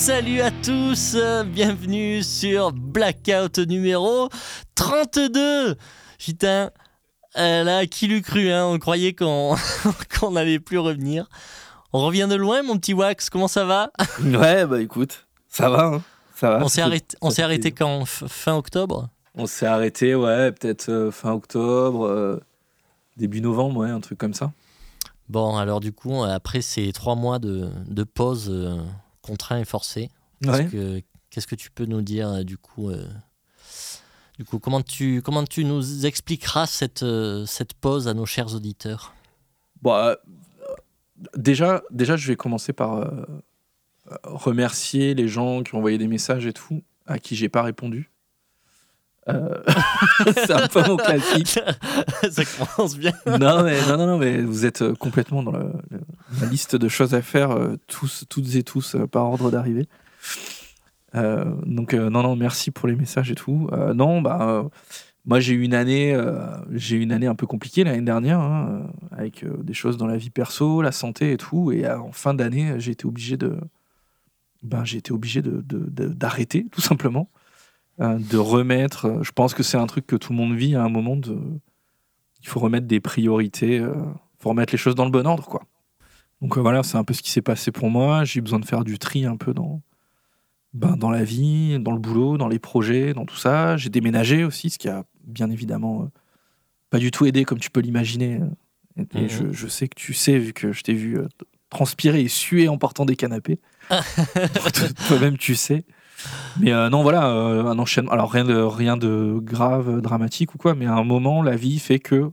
Salut à tous, bienvenue sur Blackout numéro 32. Putain, euh, là, qui l'eût cru, hein on croyait qu'on n'allait plus revenir. On revient de loin, mon petit Wax, comment ça va? Ouais, bah écoute, ça va, hein. ça va. On s'est arrêté, on s'est arrêté quand Fin octobre? On s'est arrêté, ouais, peut-être euh, fin octobre, euh, début novembre, ouais, un truc comme ça. Bon, alors du coup, après ces trois mois de, de pause contraint et forcé, qu'est-ce que tu peux nous dire du coup du coup, comment tu, comment tu nous expliqueras cette, euh, cette pause à nos chers auditeurs? Bah, déjà, déjà, je vais commencer par euh, remercier les gens qui ont envoyé des messages et tout, à qui j'ai pas répondu. Euh, c'est un peu mon classique. Ça commence bien. non, mais, non, non, mais vous êtes complètement dans la liste de choses à faire, tous, toutes et tous, par ordre d'arrivée. Euh, donc euh, non non merci pour les messages et tout. Euh, non bah moi j'ai eu une année j'ai une année un peu compliquée l'année dernière hein, avec des choses dans la vie perso, la santé et tout et en fin d'année j'ai été obligé de ben, j'ai été obligé de, d'arrêter tout simplement de remettre je pense que c'est un truc que tout le monde vit à un moment de il faut remettre des priorités il faut remettre les choses dans le bon ordre quoi. Donc voilà, c'est un peu ce qui s'est passé pour moi. J'ai besoin de faire du tri un peu dans, ben, dans la vie, dans le boulot, dans les projets, dans tout ça. J'ai déménagé aussi, ce qui a bien évidemment euh, pas du tout aidé comme tu peux l'imaginer. Et, mhm. je, sais que tu sais, vu que je t'ai vu euh, transpirer et suer en portant des canapés. Toi-même, tu sais. Mais euh, non, voilà, un enchaînement. Alors, rien de, rien de grave, dramatique ou quoi, mais à un moment, la vie fait que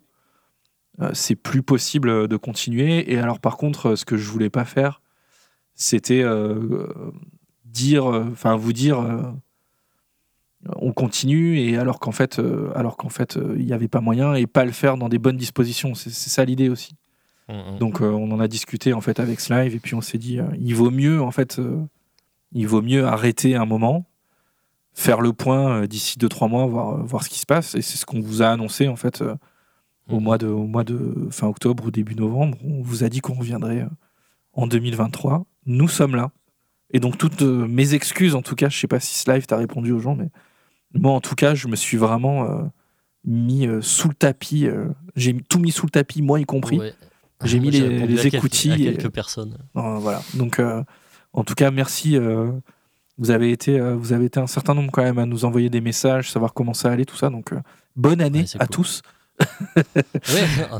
c'est plus possible de continuer. Et alors, par contre, ce que je voulais pas faire, c'était dire, euh, enfin vous dire, euh, on continue et alors qu'en fait, euh, alors qu'en fait, il n'y avait pas moyen et pas le faire dans des bonnes dispositions. C'est ça l'idée aussi. Mmh, mmh. Donc on en a discuté en fait avec Slive et puis on s'est dit, il vaut mieux en fait, il vaut mieux arrêter un moment, faire le point d'ici 2-3 mois, voir, voir ce qui se passe. Et c'est ce qu'on vous a annoncé en fait au, mmh. mois de, au mois de fin octobre ou début novembre. On vous a dit qu'on reviendrait en 2023. Nous sommes là. Et donc, toutes euh, mes excuses, en tout cas, je sais pas si ce live t'a répondu aux gens, mais moi, en tout cas, je me suis vraiment euh, mis euh, sous le tapis. j'ai tout mis sous le tapis, moi y compris. J'ai mis les, les écoutilles. À quelques personnes. voilà. Donc, en tout cas, merci. vous, avez été, vous avez été un certain nombre quand même à nous envoyer des messages, savoir comment ça allait, tout ça. Donc, bonne année à tous.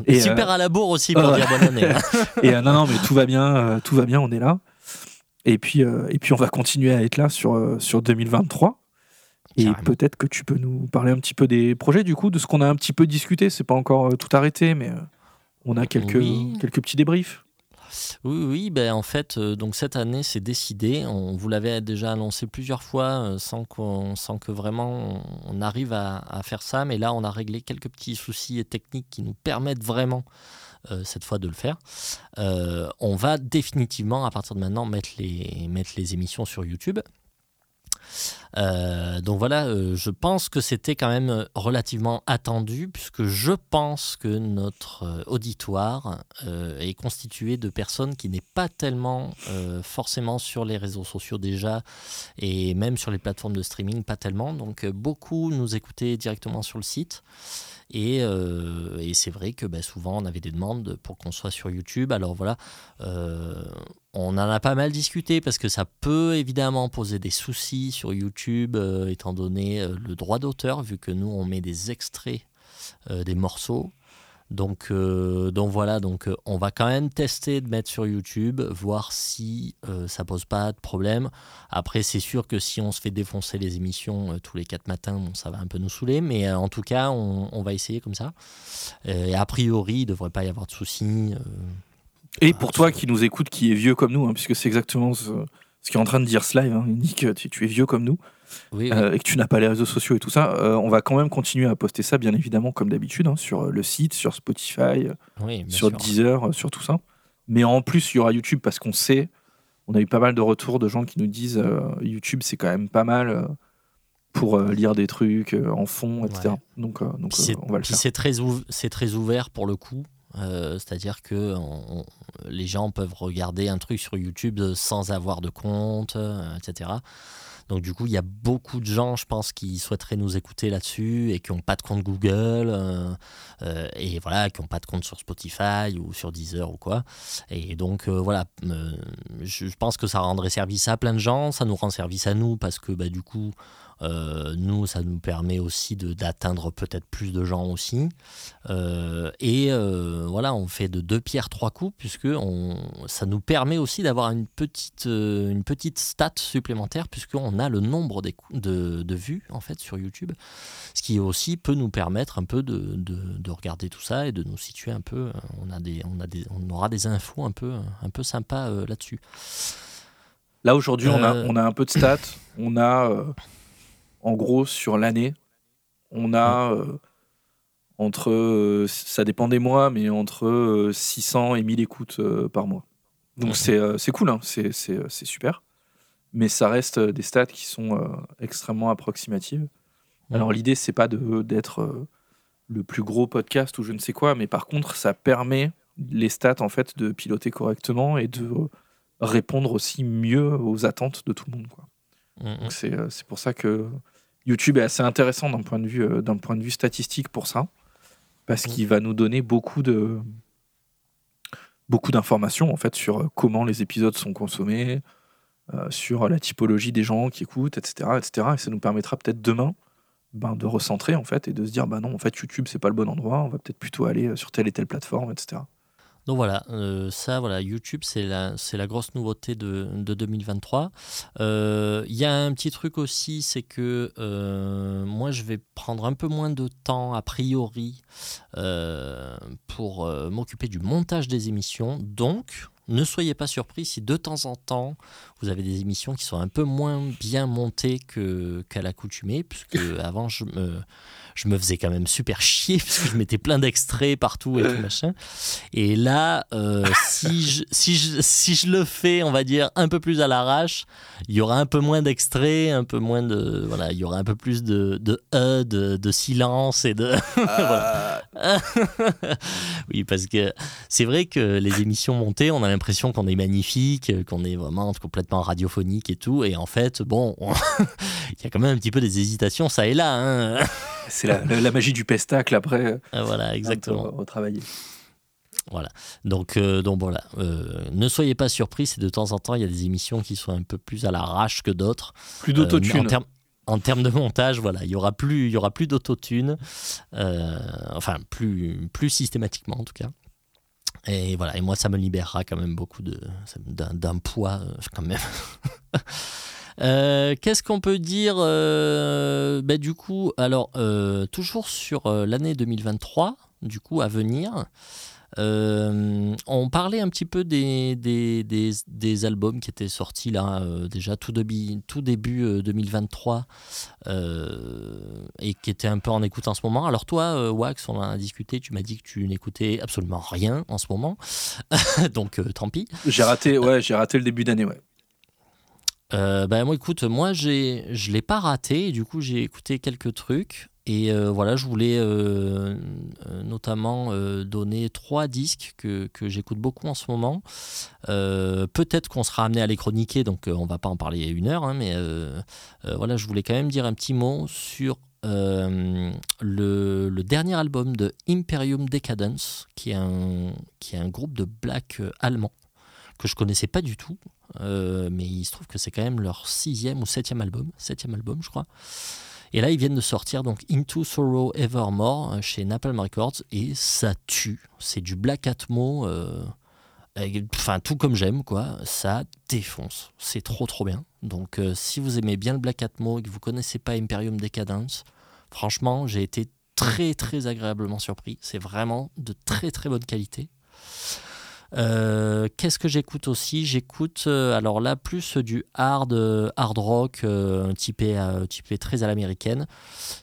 et super à la bourre aussi pour dire bonne année. Hein. et non, non, mais tout va bien, tout va bien, on est là. Et puis, euh, et puis on va continuer à être là sur, euh, sur 2023. Et peut-être que tu peux nous parler un petit peu des projets, du coup, de ce qu'on a un petit peu discuté. C'est pas encore euh, tout arrêté, mais on a quelques, quelques petits débriefs. Oui, oui, ben en fait, donc cette année, c'est décidé. On vous l'avait déjà annoncé plusieurs fois sans, qu'on, sans que vraiment on, arrive à, faire ça. Mais là, on a réglé quelques petits soucis techniques qui nous permettent vraiment euh, cette fois de le faire. Euh, on va définitivement, à partir de maintenant, mettre les émissions sur YouTube. Euh, donc voilà, je pense que c'était quand même relativement attendu, puisque je pense que notre auditoire est constitué de personnes qui n'est pas tellement forcément sur les réseaux sociaux déjà, et même sur les plateformes de streaming, pas tellement. Donc beaucoup nous écoutaient directement sur le site. Euh, et, c'est vrai que bah, souvent on avait des demandes pour qu'on soit sur YouTube. Alors voilà, euh, on en a pas mal discuté parce que ça peut évidemment poser des soucis sur YouTube, euh, étant donné le droit d'auteur, vu que nous on met des extraits des morceaux. Donc, euh, donc voilà, donc euh, on va quand même tester de mettre sur YouTube, voir si euh, ça pose pas de problème. Après, c'est sûr que si on se fait défoncer les émissions tous les quatre matins, ça va un peu nous saouler, mais en tout cas, on, va essayer comme ça. et a priori, il devrait pas y avoir de soucis. et pour toi qui nous écoute, qui est vieux comme nous, hein, puisque c'est exactement ce, ce qu'est en train de dire Slive, hein, il dit que tu es vieux comme nous. Euh, et que tu n'as pas les réseaux sociaux et tout ça, euh, on va quand même continuer à poster ça, bien évidemment, comme d'habitude, hein, sur euh, le site, sur Spotify, sur Deezer, sur tout ça. Mais en plus, il y aura YouTube parce qu'on sait, on a eu pas mal de retours de gens qui nous disent YouTube, c'est quand même pas mal pour lire des trucs en fond, etc. Donc, donc on va le faire. C'est très, c'est très ouvert pour le coup. C'est-à-dire que les gens peuvent regarder un truc sur YouTube sans avoir de compte, etc. Donc du coup, il y a beaucoup de gens, je pense, qui souhaiteraient nous écouter là-dessus et qui n'ont pas de compte Google euh, euh, et voilà, qui n'ont pas de compte sur Spotify ou sur Deezer ou quoi. Et donc euh, voilà, je, pense que ça rendrait service à plein de gens, ça nous rend service à nous parce que bah, du coup, euh, nous, ça nous permet aussi d'atteindre peut-être plus de gens aussi. Euh, et euh, voilà, on fait de deux pierres trois coups, puisque on, ça nous permet aussi d'avoir une petite, une petite stat supplémentaire, puisqu'on a le nombre de, de, vues en fait sur YouTube, ce qui aussi peut nous permettre un peu de, de, regarder tout ça et de nous situer un peu. On, a des, on, a des, on aura des infos un peu, un peu sympas là-dessus. Là aujourd'hui, on, a, on a un peu de stats, on a en gros, sur l'année, on a euh, entre, euh, ça dépend des mois, mais entre 600 euh, et 1000 écoutes par mois. Donc c'est cool, hein, c'est super. Mais ça reste des stats qui sont extrêmement approximatives. Alors l'idée, c'est pas d'être le plus gros podcast ou je ne sais quoi, mais par contre, ça permet les stats en fait de piloter correctement et de répondre aussi mieux aux attentes de tout le monde. Quoi. C'est pour ça que YouTube est assez intéressant d'un point, de vue, euh, d'un point de vue statistique pour ça, parce mm. qu'il va nous donner beaucoup de beaucoup d'informations en fait sur euh, comment les épisodes sont consommés, euh, sur la typologie des gens qui écoutent, etc., etc. Et ça nous permettra peut-être demain ben, de recentrer en fait et de se dire bah non en fait YouTube c'est pas le bon endroit, on va peut-être plutôt aller sur telle et telle plateforme, etc. Donc voilà, euh, ça, voilà, YouTube, c'est la, grosse nouveauté de, de 2023. Euh, il y a un petit truc aussi, c'est que euh, moi, je vais prendre un peu moins de temps, a priori, pour m'occuper du montage des émissions. Donc, ne soyez pas surpris si de temps en temps, vous avez des émissions qui sont un peu moins bien montées qu'à l'accoutumée, puisque avant, je me je me faisais quand même super chier parce que je mettais plein d'extraits partout et tout machin. Et là, euh, si, je, si, je, si je le fais, on va dire, un peu plus à l'arrache, il y aura un peu moins d'extraits, un peu moins de. Voilà, il y aura un peu plus de, de E, de, de silence et de. Ah. oui, parce que c'est vrai que les émissions montées, on a l'impression qu'on est magnifique, qu'on est vraiment complètement radiophonique et tout. Et en fait, bon, il y a quand même un petit peu des hésitations, ça et là. Hein. C'est la, magie du pestacle après. Ah, voilà, exactement. Retravailler. Voilà. Donc, euh, donc voilà. Euh, ne soyez pas surpris si de temps en temps il y a des émissions qui sont un peu plus à l'arrache que d'autres. Plus d'autotune. Euh, en termes de montage, voilà, il y aura plus, il y aura plus d'autotune, enfin plus, plus systématiquement en tout cas. Et voilà, et moi ça me libérera quand même beaucoup de d'un poids quand même. Euh, qu'est-ce qu'on peut dire euh, bah, Du coup, alors, euh, toujours sur l'année 2023, du coup, à venir. on parlait un petit peu des, des, des, albums qui étaient sortis là déjà tout début, tout début 2023 et qui étaient un peu en écoute en ce moment. Alors toi, Wax, on a discuté, tu m'as dit que tu n'écoutais absolument rien en ce moment, donc tant pis. J'ai raté, ouais, j'ai raté le début d'année, ouais. Euh, bah, moi, écoute, moi, j'ai, je l'ai pas raté. du coup, j'ai écouté quelques trucs. Et euh, voilà, je voulais euh, notamment donner trois disques que, que, j'écoute beaucoup en ce moment. peut-être qu'on sera amené à les chroniquer, donc on va pas en parler une heure. Hein, mais voilà, je voulais quand même dire un petit mot sur le, le, dernier album de Imperium Decadence, qui est un, qui est un groupe de black allemand que je connaissais pas du tout, euh, mais il se trouve que c'est quand même leur sixième ou septième album, septième album je crois. Et là ils viennent de sortir donc Into Sorrow Evermore euh, chez Napalm Records et ça tue, c'est du Black Atmo, euh, enfin tout comme j'aime quoi, ça défonce, c'est trop trop bien. Donc si vous aimez bien le Black Atmo et que vous connaissez pas Imperium Decadence, franchement j'ai été très très agréablement surpris, c'est vraiment de très très bonne qualité. Euh, qu'est-ce que j'écoute aussi? J'écoute, euh, alors là, plus du hard, euh, hard rock, typé, typé très à l'américaine.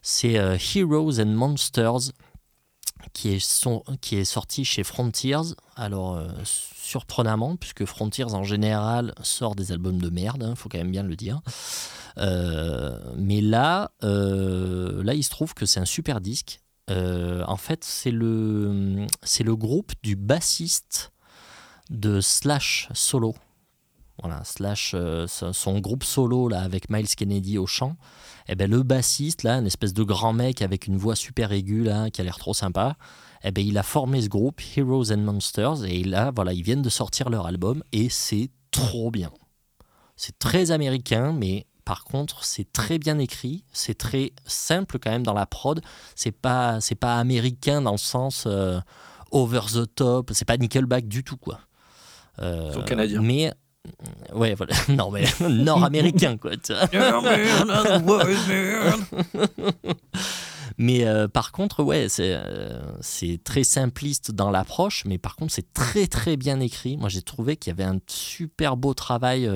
C'est Heroes and Monsters, qui est, qui est sorti chez Frontiers. Alors, surprenamment, puisque Frontiers en général sort des albums de merde, il hein, faut quand même bien le dire. mais là, là, il se trouve que c'est un super disque euh, en fait, c'est le, le groupe du bassiste de Slash Solo. Voilà, Slash, euh, son groupe solo là, avec Miles Kennedy au chant. Et eh ben, le bassiste, là, une espèce de grand mec avec une voix super aiguë là, qui a l'air trop sympa, et eh ben, il a formé ce groupe Heroes and Monsters et là, voilà, ils viennent de sortir leur album et c'est trop bien. C'est très américain, mais par contre, c'est très bien écrit, c'est très simple quand même dans la prod. C'est pas, pas américain dans le sens euh, over the top. C'est pas Nickelback du tout quoi. Euh, canadien. Mais ouais, voilà. Non mais nord-américain quoi. mais euh, par contre, ouais, c'est euh, c'est très simpliste dans l'approche, mais par contre, c'est très très bien écrit. Moi, j'ai trouvé qu'il y avait un super beau travail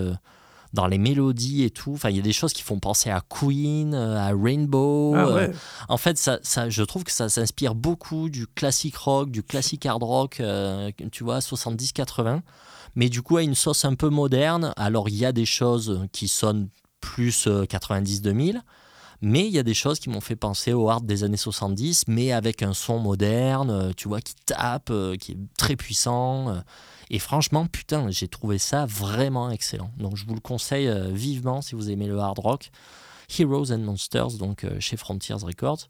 dans les mélodies et tout. Enfin, il y a des choses qui font penser à Queen, à Rainbow. Ah en fait, ça, ça, je trouve que ça s'inspire beaucoup du classique rock, du classique hard rock, tu vois, 70-80. Mais du coup, à une sauce un peu moderne. Alors, il y a des choses qui sonnent plus 90-2000. Mais il y a des choses qui m'ont fait penser au hard des années 70, mais avec un son moderne, tu vois, qui tape, qui est très puissant. Et franchement, putain, j'ai trouvé ça vraiment excellent. Donc je vous le conseille euh, vivement si vous aimez le hard rock. Heroes and Monsters, donc euh, chez Frontiers Records.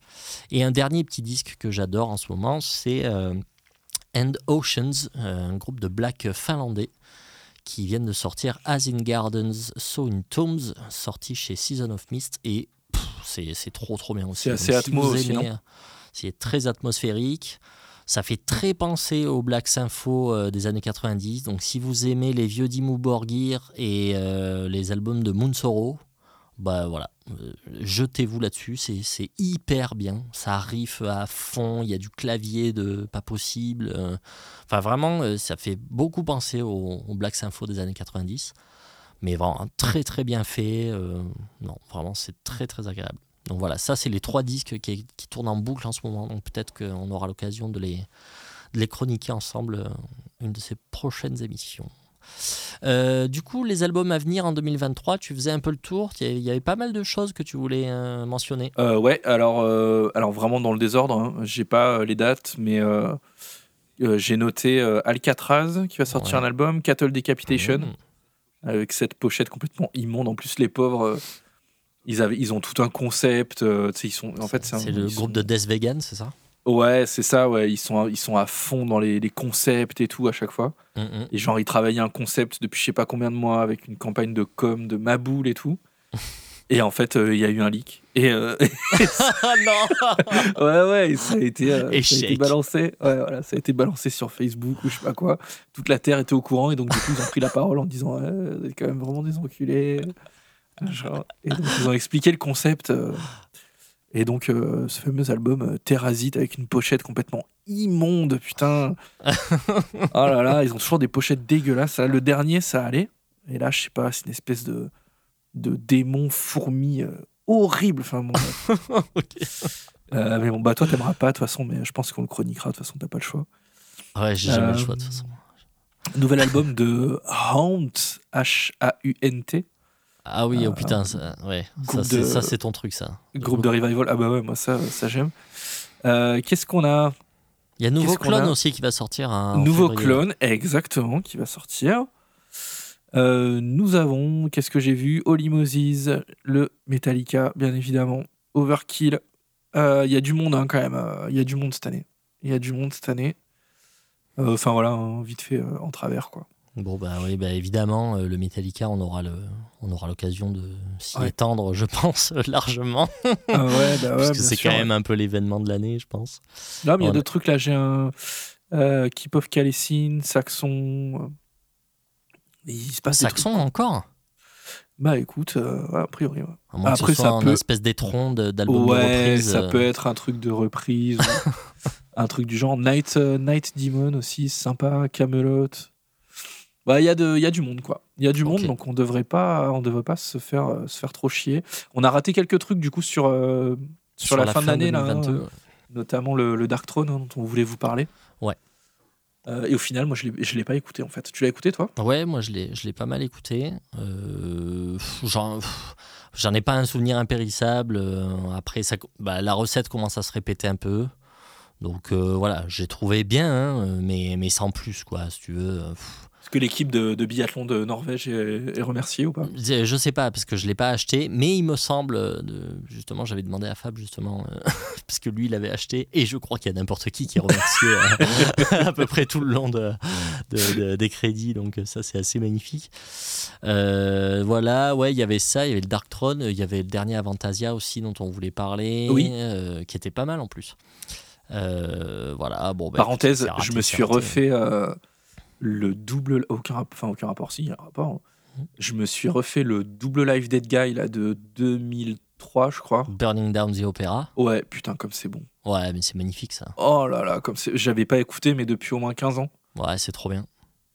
Et un dernier petit disque que j'adore en ce moment, c'est euh, End Oceans, un groupe de black finlandais qui viennent de sortir As in Gardens, So in Tombs, sorti chez Season of Mist. Et c'est trop trop bien aussi. C'est assez atmosphérique. C'est très atmosphérique. Ça fait très penser au Black Sympho euh, des années 90. Donc si vous aimez les vieux Dimmu Borgir et euh, les albums de Moonsoro, bah voilà, euh, jetez-vous là-dessus, c'est hyper bien. Ça arrive à fond, il y a du clavier de pas possible. Enfin vraiment, ça fait beaucoup penser au, Black Sympho des années 90. Mais vraiment très très bien fait. non, vraiment c'est très très agréable. Donc voilà, ça c'est les trois disques qui, tournent en boucle en ce moment. Donc peut-être qu'on aura l'occasion de les, les chroniquer ensemble euh, une de ces prochaines émissions. Euh, du coup, les albums à venir en 2023, tu faisais un peu le tour. Il y avait pas mal de choses que tu voulais euh, mentionner. ouais, alors, alors vraiment dans le désordre. Hein. J'ai pas les dates, mais j'ai noté Alcatraz qui va sortir un album, Cattle Decapitation, mmh. avec cette pochette complètement immonde. En plus, les pauvres ils, avaient, ils ont tout un concept. Euh, ils sont, en fait, c'est le groupe de Death Vegan, c'est ça? Ouais, c'est ça, ouais. Ils sont, ils sont à fond dans les, les concepts et tout à chaque fois. Mm, mm. Et genre, ils travaillaient un concept depuis je sais pas combien de mois avec une campagne de com, de Maboule et tout. Et en fait, euh, il y a eu un leak. Et euh... non Ouais, ouais, ça a été, euh, ça a été balancé. Ouais, voilà, ça a été balancé sur Facebook ou je sais pas quoi. Toute la terre était au courant et donc du coup, ils ont pris la parole en disant vous êtes quand même vraiment des enculés et donc, ils ont expliqué le concept. Euh, et donc, euh, ce fameux album euh, Terrasite avec une pochette complètement immonde, putain. oh là là, ils ont toujours des pochettes dégueulasses. Le dernier, ça allait. Et là, je sais pas, c'est une espèce de, de démon fourmi horrible. Enfin, bon, mais bon, bah, toi, t'aimeras pas, de toute façon, mais je pense qu'on le chroniquera, de toute façon, t'as pas le choix. Ouais, j'ai jamais le choix, de toute façon. Nouvel album de Haunt, H-A-U-N-T. Ah oui, oh putain, ça, ouais. ça, c'est ton truc, ça. Groupe, de revival, ah bah ouais, moi ça, ça j'aime. Euh, qu'est-ce qu'on a? Il y a Nouveau Clone aussi qui va sortir. Nouveau Clone, exactement, qui va sortir. Euh, nous avons, qu'est-ce que j'ai vu? Holy Moses, le Metallica, bien évidemment. Overkill. Euh, il y a du monde hein, quand même. Il y a du monde cette année. Il y a du monde cette année. Enfin voilà, hein, vite fait en travers quoi. Bon, bah oui, bah évidemment, euh, le Metallica, on aura, le, on aura l'occasion de s'y étendre, je pense, largement. Ah ouais, bah Parce que c'est quand même un peu l'événement de l'année, je pense. Là, mais il y a d'autres trucs. Là, j'ai un euh, Keep of Calicine, Saxon. Il se passe Saxon encore? Bah écoute, euh, a priori. Après, ça peut... une espèce d'étron d'album ouais, de reprise. ça peut être un truc de reprise, un truc du genre Night, Night Demon aussi, sympa, Camelot. Bah, il y, a y a du monde, quoi. Il y a du monde, donc on devrait pas, on devrait pas se faire, euh, se faire trop chier. On a raté quelques trucs, du coup, sur, euh, sur, la, fin, de l'année, là. Hein, notamment le, Dark Throne, hein, dont on voulais vous parler. Ouais. Euh, et au final, moi, je ne l'ai pas écouté, en fait. Tu l'as écouté, toi? Ouais, moi, je l'ai pas mal écouté. J'en ai pas un souvenir impérissable. Après, ça, bah, la recette commence à se répéter un peu. Donc euh, voilà, j'ai trouvé bien, hein, mais, mais sans plus, quoi, si tu veux. euh, pff. Est-ce que l'équipe de, de biathlon de Norvège est, est remerciée ou pas Je je sais pas, parce que je l'ai pas acheté, mais il me semble, euh, justement, j'avais demandé à Fab, justement, euh, parce que lui, il l'avait acheté, et je crois qu'il y a n'importe qui qui remercié euh, à peu près tout le long de, de- de- des crédits, donc ça, c'est assez magnifique. Euh, voilà, ouais, il y avait ça, il y avait le Dark Throne, il y avait le dernier Avantasia aussi, dont on voulait parler, Oui. euh, qui était pas mal en plus. Voilà, bon, bah, Parenthèse, je me suis refait le double. Aucun, rap- enfin, aucun rapport, si, il y a un rapport. hein. Mhm. Je me suis refait le double Live Dead Guy là, de 2003, je crois. Burning Down the Opera. Ouais, putain, comme c'est bon. Ouais, mais c'est magnifique ça. Oh là là, comme c'est. J'avais pas écouté, mais depuis au moins 15 ans. Ouais, c'est trop bien.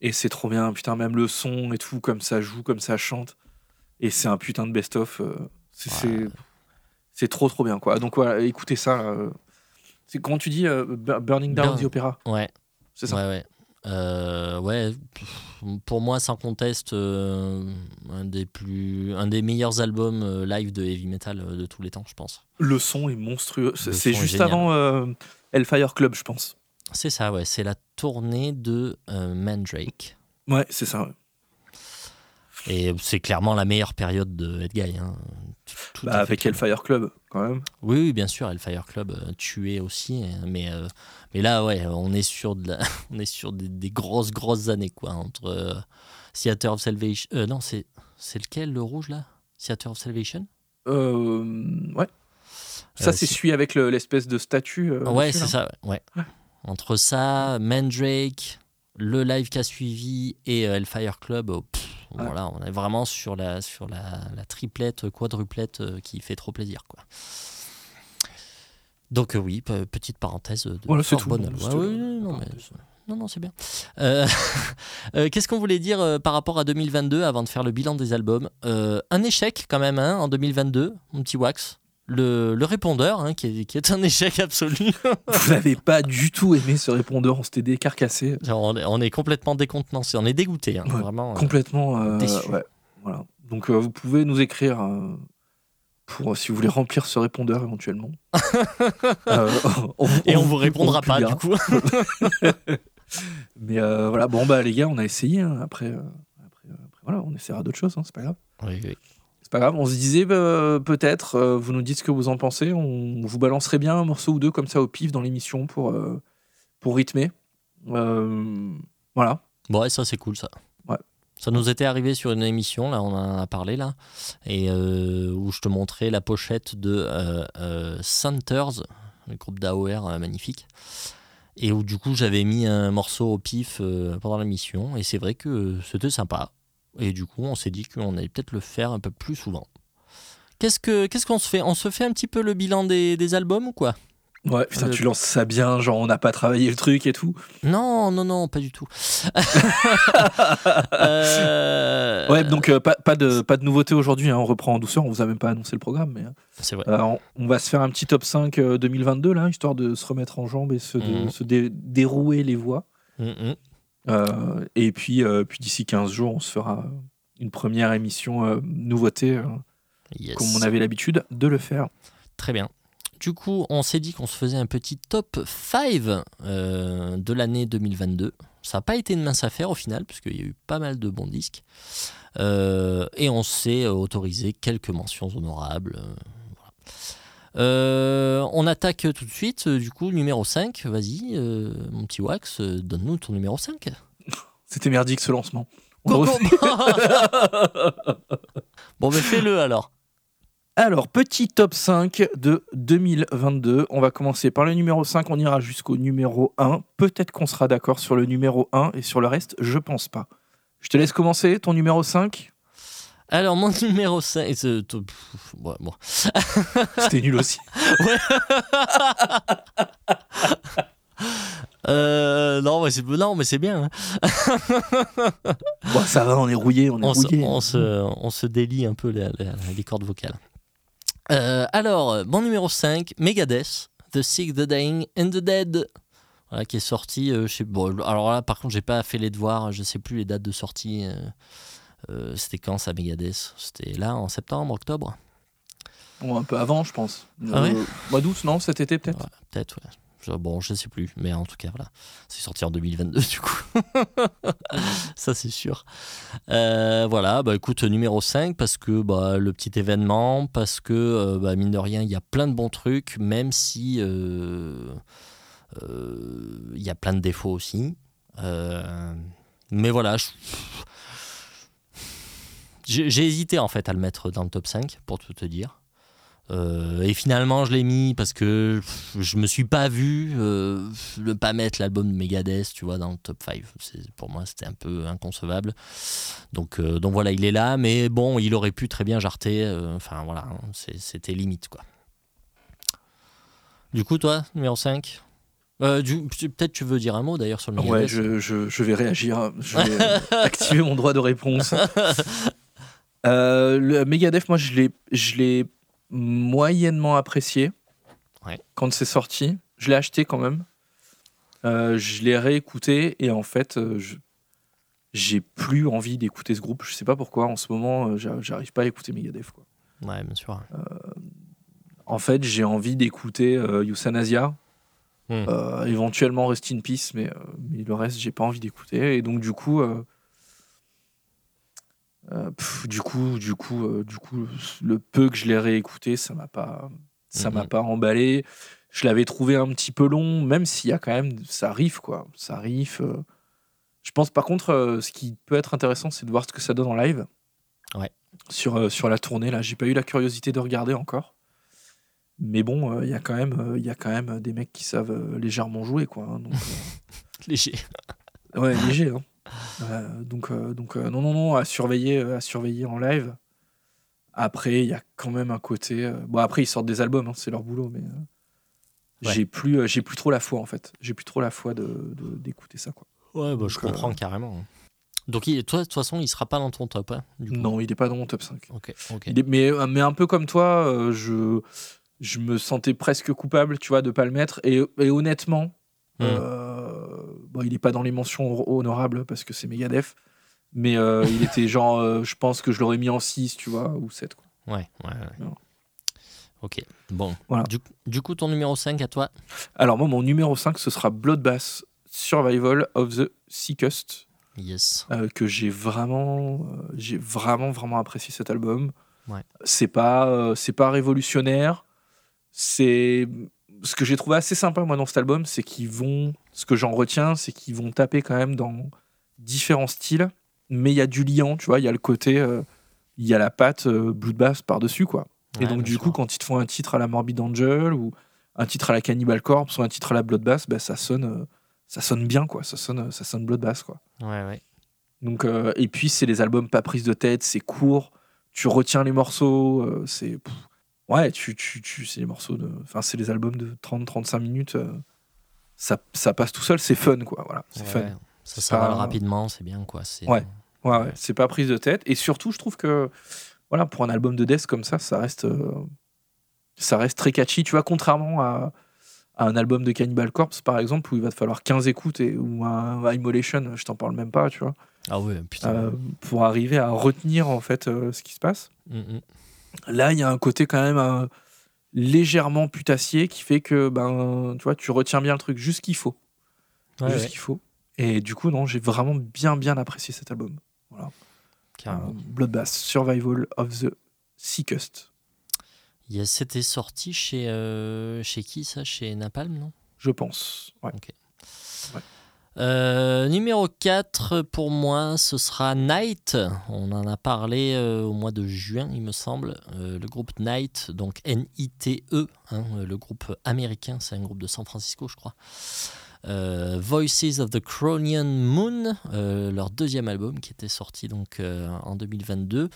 Et c'est trop bien, putain, même le son et tout, comme ça joue, comme ça chante. Et c'est un putain de best-of. euh, c'est Ouais. c'est- c'est trop trop bien, quoi. Donc voilà, écoutez ça. euh, c'est comment tu dis euh, Bu- Burning Down Burn- the Opera? Ouais, C'est ça? Ouais, ouais. Euh, ouais, pour moi, sans conteste, euh, un des plus, un des meilleurs albums euh, live de heavy metal de tous les temps, je pense. Le son est monstrueux. C'est juste avant Hellfire Club, je pense. C'est ça, ouais. C'est la tournée de Mandrake. Ouais, c'est ça. ouais. Et c'est clairement la meilleure période de Ed Guy. hein. Tout- tout Bah, avec. Hellfire Club, quand même. Oui, oui, bien sûr, Hellfire Club euh, tué aussi, euh, mais euh, mais là, ouais, on est sur de la- on est sur des, des grosses grosses années quoi entre euh, Theater of Salvation. euh, non, c'est c'est lequel le rouge là? Theater of Salvation? Ouais. Ça, Euh, c'est si- celui avec le- l'espèce de statue. euh, ouais, c'est ça, ouais. Ouais. Entre ça, Mandrake, le live qui a suivi et euh, Hellfire Club, oh, pff, Ouais. voilà, on est vraiment sur la sur la, la triplette, quadruplette euh, qui fait trop plaisir quoi. Donc euh, oui, pe- petite parenthèse de Voilà, c'est tout. bonne. Non, Ouais, ouais, non, mais c'est- non, non, c'est bien. Euh, Qu'est-ce qu'on voulait dire par rapport à 2022 avant de faire le bilan des albums? Un échec quand même hein, en 2022, mon petit Wax. Le, le répondeur, hein, qui, est, qui est un échec absolu. Vous n'avez pas du tout aimé ce répondeur, on s'était décarcassé. On, est, on est complètement décontenancé, on est dégoûté, hein, Ouais, vraiment. euh, Complètement. euh, déçu. ouais, voilà. Donc, euh, vous pouvez nous écrire euh, pour si vous voulez remplir ce répondeur éventuellement. Et on vous répondra pas du coup. Mais voilà, bon, bah, les gars, on a essayé. hein. Après, après, après, voilà, on essaiera d'autres choses, c'est pas grave. Oui, oui. Pas grave, on se disait bah, peut-être, euh, vous nous dites ce que vous en pensez, on vous balancerait bien un morceau ou deux comme ça au pif dans l'émission pour, euh, pour rythmer. Euh, voilà. Bon, ouais, ça c'est cool ça. Ouais. Ça nous était arrivé sur une émission, là on en a parlé là, et où je te montrais la pochette de Centers, le groupe d'AOR magnifique, et où du coup j'avais mis un morceau au pif euh, pendant l'émission, et c'est vrai que c'était sympa. Et du coup on s'est dit qu'on allait peut-être le faire un peu plus souvent. Qu'est-ce que qu'est-ce qu'on se fait? On se fait un petit peu le bilan des, des albums ou quoi? Ouais, putain, Euh, tu lances ça bien, genre on n'a pas travaillé le truc et tout. Non, non, non, pas du tout. Euh, Ouais, donc euh, pas, pas, de, pas de nouveauté aujourd'hui, hein, on reprend en douceur, on vous a même pas annoncé le programme, mais C'est vrai. euh, on, on va se faire un petit top 5 euh, 2022 là, histoire de se remettre en jambes et se, de- se dé- dérouer les voies. Mm, mm. Euh, et puis, euh, puis d'ici 15 jours, on se fera une première émission euh, nouveauté, euh, Yes. comme on avait l'habitude de le faire. Très bien. Du coup, on s'est dit qu'on se faisait un petit top 5 euh, de l'année 2022. Ça n'a pas été une mince affaire au final, puisqu'il y a eu pas mal de bons disques. Et on s'est autorisé quelques mentions honorables. voilà. Euh, on attaque tout de suite, euh, du coup, numéro 5. Vas-y, euh, mon petit Wax, donne-nous ton numéro 5. C'était merdique ce lancement. On Go, le go. refait. bon, mais fais-le alors. Alors, petit top 5 de 2022. On va commencer par le numéro 5, on ira jusqu'au numéro 1. Peut-être qu'on sera d'accord sur le numéro 1 et sur le reste, je pense pas. Je te laisse commencer, ton numéro 5 Alors, mon numéro 5. c'est- t- pff, ouais, bon. C'était nul aussi. Euh, non, mais c'est non, mais c'est bien. hein. Bon, ça va, on est rouillé, on est On, se, rouillé. on, se, on se délie un peu les, cordes vocales. Euh, alors, mon numéro 5, Megadeth, The Sick, The Dying and The Dead. Voilà, qui est sorti. euh, bon, alors là, par contre, j'ai pas fait les devoirs. Je sais plus les dates de sortie. Euh, euh, C'était quand ça, Megadeth? C'était là, en septembre, octobre? Bon, un peu avant, je pense. Ah ouais? Euh, mois d'août, non Cet été, peut-être? Ouais, Peut-être, ouais. Bon, je sais plus, mais en tout cas, voilà. C'est sorti en 2022, du coup. Ça, c'est sûr. Euh, voilà, bah écoute, numéro 5, parce que bah, le petit événement, parce que, euh, bah, mine de rien, il y a plein de bons trucs, même si euh, il y a plein de défauts aussi. mais voilà, j'ai hésité en fait à le mettre dans le top 5, pour tout te dire. Euh, et finalement, je l'ai mis parce que je me suis pas vu euh, ne pas mettre l'album de Megadeth, tu vois, dans le top 5. Pour moi, c'était un peu inconcevable. Donc, euh, donc voilà, il est là, mais bon, il aurait pu très bien jarter. Enfin voilà, hein, c'était limite quoi. Du coup, toi, numéro 5 Peut-être tu veux dire un mot d'ailleurs sur le Megadeth? Ouais, je, je, je vais réagir. Je vais activer mon droit de réponse. le Megadeth, moi, je l'ai moyennement apprécié quand c'est sorti. Je l'ai acheté quand même. Euh, je l'ai réécouté et en fait, euh, j'ai plus envie d'écouter ce groupe. Je sais pas pourquoi. En ce moment, euh, j'arrive pas à écouter Megadeth. Quoi. Ouais, bien sûr. en fait, j'ai envie d'écouter Yusan hmm. éventuellement Rest in Peace, mais, mais le reste, j'ai pas envie d'écouter. Et donc, du coup, euh, du coup, du coup, euh, du coup, le peu que je l'ai réécouté, ça m'a pas, ça m'a mhm. pas emballé. Je l'avais trouvé un petit peu long, même s'il y a quand même, ça arrive quoi, ça arrive. Euh. Je pense par contre, ce qui peut être intéressant, c'est de voir ce que ça donne en live. Ouais. Sur, sur la tournée là, j'ai pas eu la curiosité de regarder encore. Mais bon, il y a quand même, il y a quand même des mecs qui savent légèrement jouer quoi. Hein, léger. Ouais, léger. Hein. Euh, donc, euh, donc euh, non, non, non, à surveiller, à surveiller en live. Après, il y a quand même un côté. bon, après, ils sortent des albums, hein, c'est leur boulot, mais j'ai plus, j'ai plus trop la foi en fait. J'ai plus trop la foi de, d'écouter ça, quoi. Ouais, bah, je comprends carrément. Hein. Donc, il, toi, de toute façon, il sera pas dans ton top. Hein, non, il est pas dans mon top 5. Ok, mais, mais un peu comme toi, je, je me sentais presque coupable, tu vois, de pas le mettre. Et, et honnêtement, hmm. Bon, il n'est pas dans les mentions honorables parce que c'est Megadeth. Mais euh, il était genre, euh, je pense que je l'aurais mis en 6, tu vois, ou 7. Quoi. Ouais, ouais, ouais. Ok, bon. Voilà. Du, coup, ton numéro 5 à toi? Alors, moi, mon numéro 5, ce sera Bloodbath Survival of the Sickest. Yes. Euh, que j'ai vraiment, j'ai vraiment, vraiment apprécié cet album. Ouais. C'est pas, c'est pas révolutionnaire. C'est ce que j'ai trouvé assez sympa moi dans cet album, c'est qu'ils vont, ce que j'en retiens, c'est qu'ils vont taper quand même dans différents styles, mais il y a du liant, tu vois, il y a le côté, euh, il y a la patte euh, Bloodbath par dessus quoi. et donc du coup, quand ils te font un titre à la Morbid Angel ou un titre à la Cannibal Corpse ou un titre à la Bloodbath, bah, ça sonne, euh, ça sonne bien quoi, ça sonne, ça sonne Bloodbath quoi. Ouais ouais. Donc et puis c'est les albums pas prise de tête, c'est court, tu retiens les morceaux, c'est Ouais, tu, tu, tu c'est les morceaux de. Enfin, c'est les albums de 30-35 minutes. Euh, ça, ça, passe tout seul, c'est fun, quoi. Voilà, c'est fun. Ça s'avale rapidement, c'est bien, quoi. Ouais, ouais, ouais. c'est pas prise de tête. Et surtout, je trouve que, voilà, pour un album de death comme ça, ça reste, euh, ça reste très catchy. Tu vois, contrairement à, à, un album de Cannibal Corpse, par exemple, où il va te falloir 15 écoutes, et, ou un, Immolation, je t'en parle même pas, tu vois. Ah ouais, putain. Euh, pour arriver à retenir, en fait, ce qui se passe. Mm, mm. Là, il y a un côté quand même euh, légèrement putassier qui fait que ben, tu vois, tu retiens bien le truc, juste qu'il faut. juste qu'il faut. Et du coup, non, j'ai vraiment bien, bien apprécié cet album. Voilà. Euh, Bloodbath, Survival of the Sickest. C'était sorti chez, euh, chez qui ça? Chez Napalm, non? Je pense. Ouais. ouais. Euh, numéro 4 pour moi, ce sera Night. On en a parlé euh, au mois de juin, il me semble. Euh, le groupe Night, donc N-I-T-E, hein, le groupe américain, c'est un groupe de San Francisco, je crois. Voices of the Cronian Moon, leur deuxième album qui était sorti donc en 2022.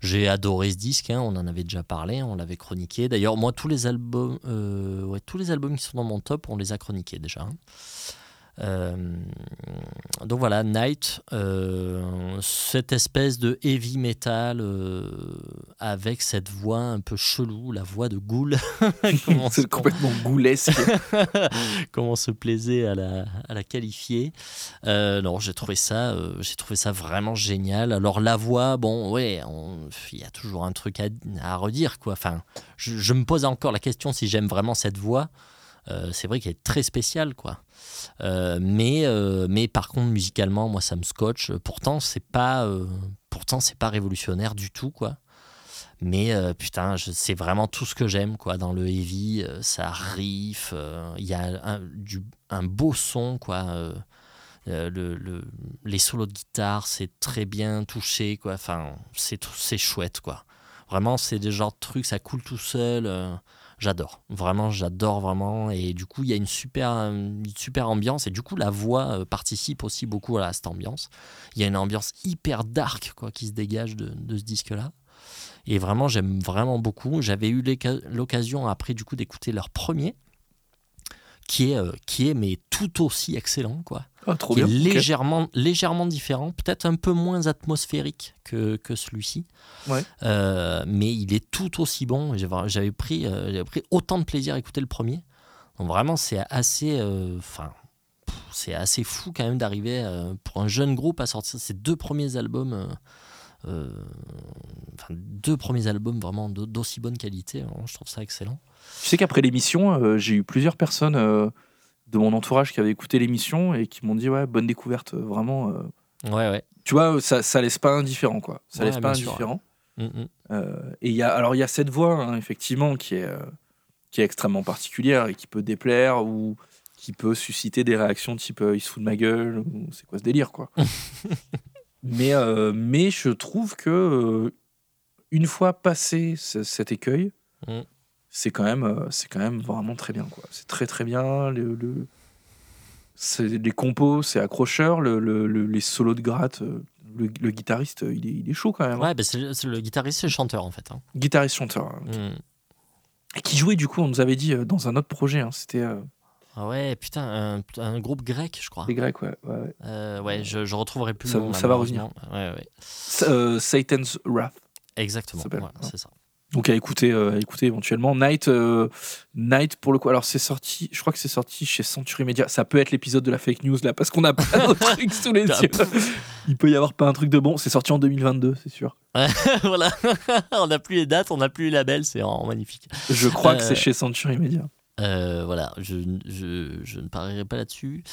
J'ai adoré ce disque, hein, on en avait déjà parlé, on l'avait chroniqué. D'ailleurs, moi, tous les albums, tous les albums qui sont dans mon top, on les a chroniqués déjà. Hein. Euh, donc voilà, Night, euh, cette espèce de heavy metal euh, avec cette voix un peu chelou, la voix de Ghoul. C'est complètement goulesque. Comment se plaisait à la, à la qualifier. non, j'ai trouvé ça, j'ai trouvé ça vraiment génial. Alors la voix, bon, ouais, il y a toujours un truc à, à redire, quoi. Enfin, je, je, me pose encore la question si j'aime vraiment cette voix. Euh, c'est vrai qu'elle est très spéciale, quoi. Euh, mais, euh, mais par contre, musicalement, moi, ça me scotche. Pourtant, c'est pas, euh, pourtant, c'est pas révolutionnaire du tout, quoi. Mais putain, c'est vraiment tout ce que j'aime, quoi. Dans le heavy, ça riff, il y a un, du, un beau son, quoi. le, le- les solos de guitare, c'est très bien touché, quoi. Enfin, c'est c'est chouette, quoi. Vraiment, c'est des genres de trucs, ça coule tout seul. J'adore. Vraiment, j'adore vraiment. Et du coup, il y a une super, ambiance. Et du coup, la voix euh, participe aussi beaucoup à cette ambiance. Il y a une ambiance hyper dark, quoi, qui se dégage de, ce disque-là. Et vraiment, j'aime vraiment beaucoup. J'avais eu l'occasion après, du coup, d'écouter leur premier, qui est, euh, qui est mais tout aussi excellent, quoi Ah, trop qui bien. est légèrement, légèrement différent, peut-être un peu moins atmosphérique que, que celui-ci. Ouais. Euh, mais il est tout aussi bon. J'avais pris, euh, pris autant de plaisir à écouter le premier. Donc vraiment, c'est assez, euh, enfin, pff, c'est assez fou quand même d'arriver euh, pour un jeune groupe à sortir ses deux premiers albums. enfin, deux premiers albums vraiment d'au- d'aussi bonne qualité. Je trouve ça excellent. Tu sais qu'après l'émission, j'ai eu plusieurs personnes de mon entourage qui avaient écouté l'émission et qui m'ont dit ouais bonne découverte, euh, vraiment. euh. Ouais, ouais. Tu vois, ça, ça laisse pas indifférent quoi. Ça Ouais, laisse pas sûr. indifférent. Mm, mm. Euh, et il y a alors il y a cette voix hein, effectivement qui est euh, qui est extrêmement particulière et qui peut déplaire ou qui peut susciter des réactions type il se fout de ma gueule ou c'est quoi ce délire quoi. mais mais je trouve que une fois passé ce- cet écueil, Mm. C'est quand même euh, c'est quand même vraiment très bien quoi. C'est très très bien le, le- c'est- les compos c'est accrocheur le, le- le- les solos de gratte euh, le, guitariste il est, il est chaud quand même. hein. Ouais, bah, c'est le- c'est guitariste et le chanteur en fait. hein. Guitariste chanteur. hein. Mm. Et qui jouait du coup, on nous avait dit euh, dans un autre projet, c'était euh, Ah ouais, putain, un, un groupe grec, je crois. les Grecs, ouais. ouais, ouais. Euh, ouais, je, je retrouverai plus Ça- ça va malheureusement. Ouais, ouais. Euh, Satan's Wrath. Exactement. C'est ça. Donc à écouter, euh, à écouter éventuellement. Night, euh, Night pour le coup. Alors c'est sorti, je crois que c'est sorti chez Century Media. Ça peut être l'épisode de la fake news là, parce qu'on a plein de trucs sous les yeux. Il peut y avoir pas un truc de bon. C'est sorti en 2022, c'est sûr. voilà, on n'a plus les dates, on n'a plus les labels, c'est vraiment magnifique. Je crois que Euh, c'est chez Century Media. Euh, voilà, je, je, je ne parierai pas là-dessus.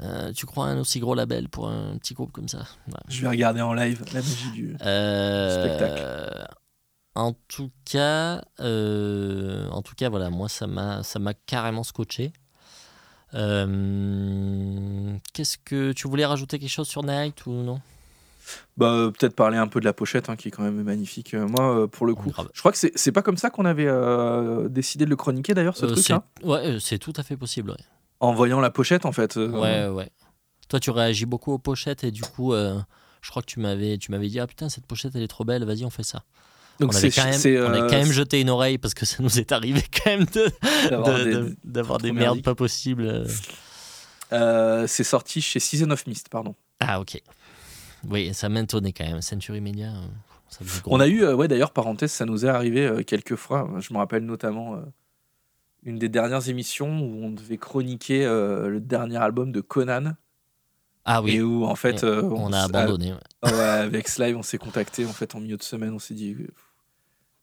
Euh, tu crois un aussi gros label pour un petit groupe comme ça? Je vais regarder en live la magie du. Euh, Spectacle. En tout cas, euh, en tout cas, voilà, moi ça m'a ça m'a carrément scotché. Euh, Qu'est-ce que tu voulais rajouter quelque chose sur Night ou non? Bah peut-être parler un peu de la pochette, hein, qui est quand même magnifique. Euh, moi, pour le coup, Grave. je crois que c'est c'est pas comme ça qu'on avait euh, décidé de le chroniquer d'ailleurs, ce truc. c'est- hein? Ouais, c'est tout à fait possible. Ouais. en voyant la pochette en fait. ouais, ouais. Toi, tu réagis beaucoup aux pochettes et du coup, je crois que tu m'avais, tu m'avais dit ah putain cette pochette elle est trop belle, vas-y on fait ça. Donc on avait quand même, on euh, quand même jeté une oreille parce que ça nous est arrivé quand même d'avoir de- des- de- merdes pas possibles. euh. euh, c'est sorti chez Season of Mist, pardon. Ah ok. Oui, ça m'étonnait quand même. Century Media, ça. On a eu, euh, ouais d'ailleurs parenthèse, ça nous est arrivé quelques fois. Je me rappelle notamment une des dernières émissions où on devait chroniquer le dernier album de Conan Ah oui. et où en fait euh, on a abandonné. ouais. Ah ouais, avec Slive, on s'est contacté en fait en milieu de semaine. On s'est dit,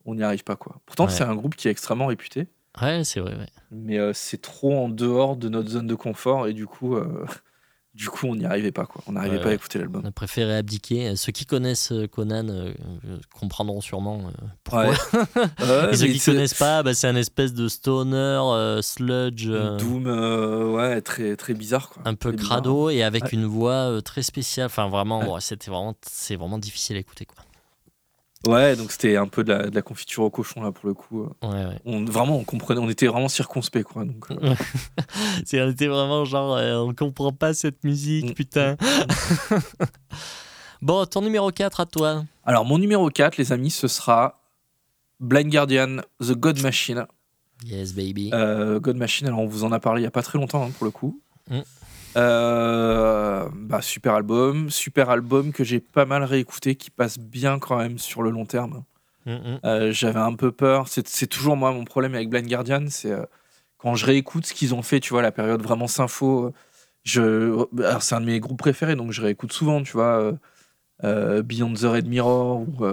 on n'y arrive pas quoi. Pourtant, Ouais. c'est un groupe qui est extrêmement réputé, Ouais, c'est vrai. ouais. mais euh, c'est trop en dehors de notre zone de confort et du coup, euh, du coup, on n'y arrivait pas quoi. On n'arrivait Ouais, pas à écouter l'album. On a préféré abdiquer. Euh, Ceux qui connaissent euh, Conan euh, comprendront sûrement euh, pourquoi. Ouais. Et ceux qui c'est- connaissent pas, bah, c'est un espèce de stoner, sludge, Doom, ouais, très très bizarre quoi. un peu bizarre. crado et avec Ouais. une voix très spéciale. Enfin, vraiment, c'était vraiment, c'est vraiment difficile à écouter. Quoi. Ouais, donc c'était un peu de la, de la confiture au cochon là pour le coup. Ouais, ouais. On vraiment, on comprenait, on était vraiment circonspect quoi. Donc, euh, C'est, on était vraiment genre, euh, on comprend pas cette musique, Mm. putain. bon, ton numéro 4 à toi. Alors mon numéro 4 les amis, ce sera Blind Guardian, The God Machine. Yes, baby. Euh, God Machine, alors on vous en a parlé il y a pas très longtemps hein, pour le coup. Mm. Euh, bah, super album, super album que j'ai pas mal réécouté, qui passe bien quand même sur le long terme. Mm, mm. Euh, J'avais un peu peur. C'est toujours moi mon problème avec Blind Guardian, c'est euh, quand je réécoute ce qu'ils ont fait, tu vois, la période vraiment sympho. Je, c'est un de mes groupes préférés, donc je réécoute souvent, tu vois, Beyond the Red Mirror ou,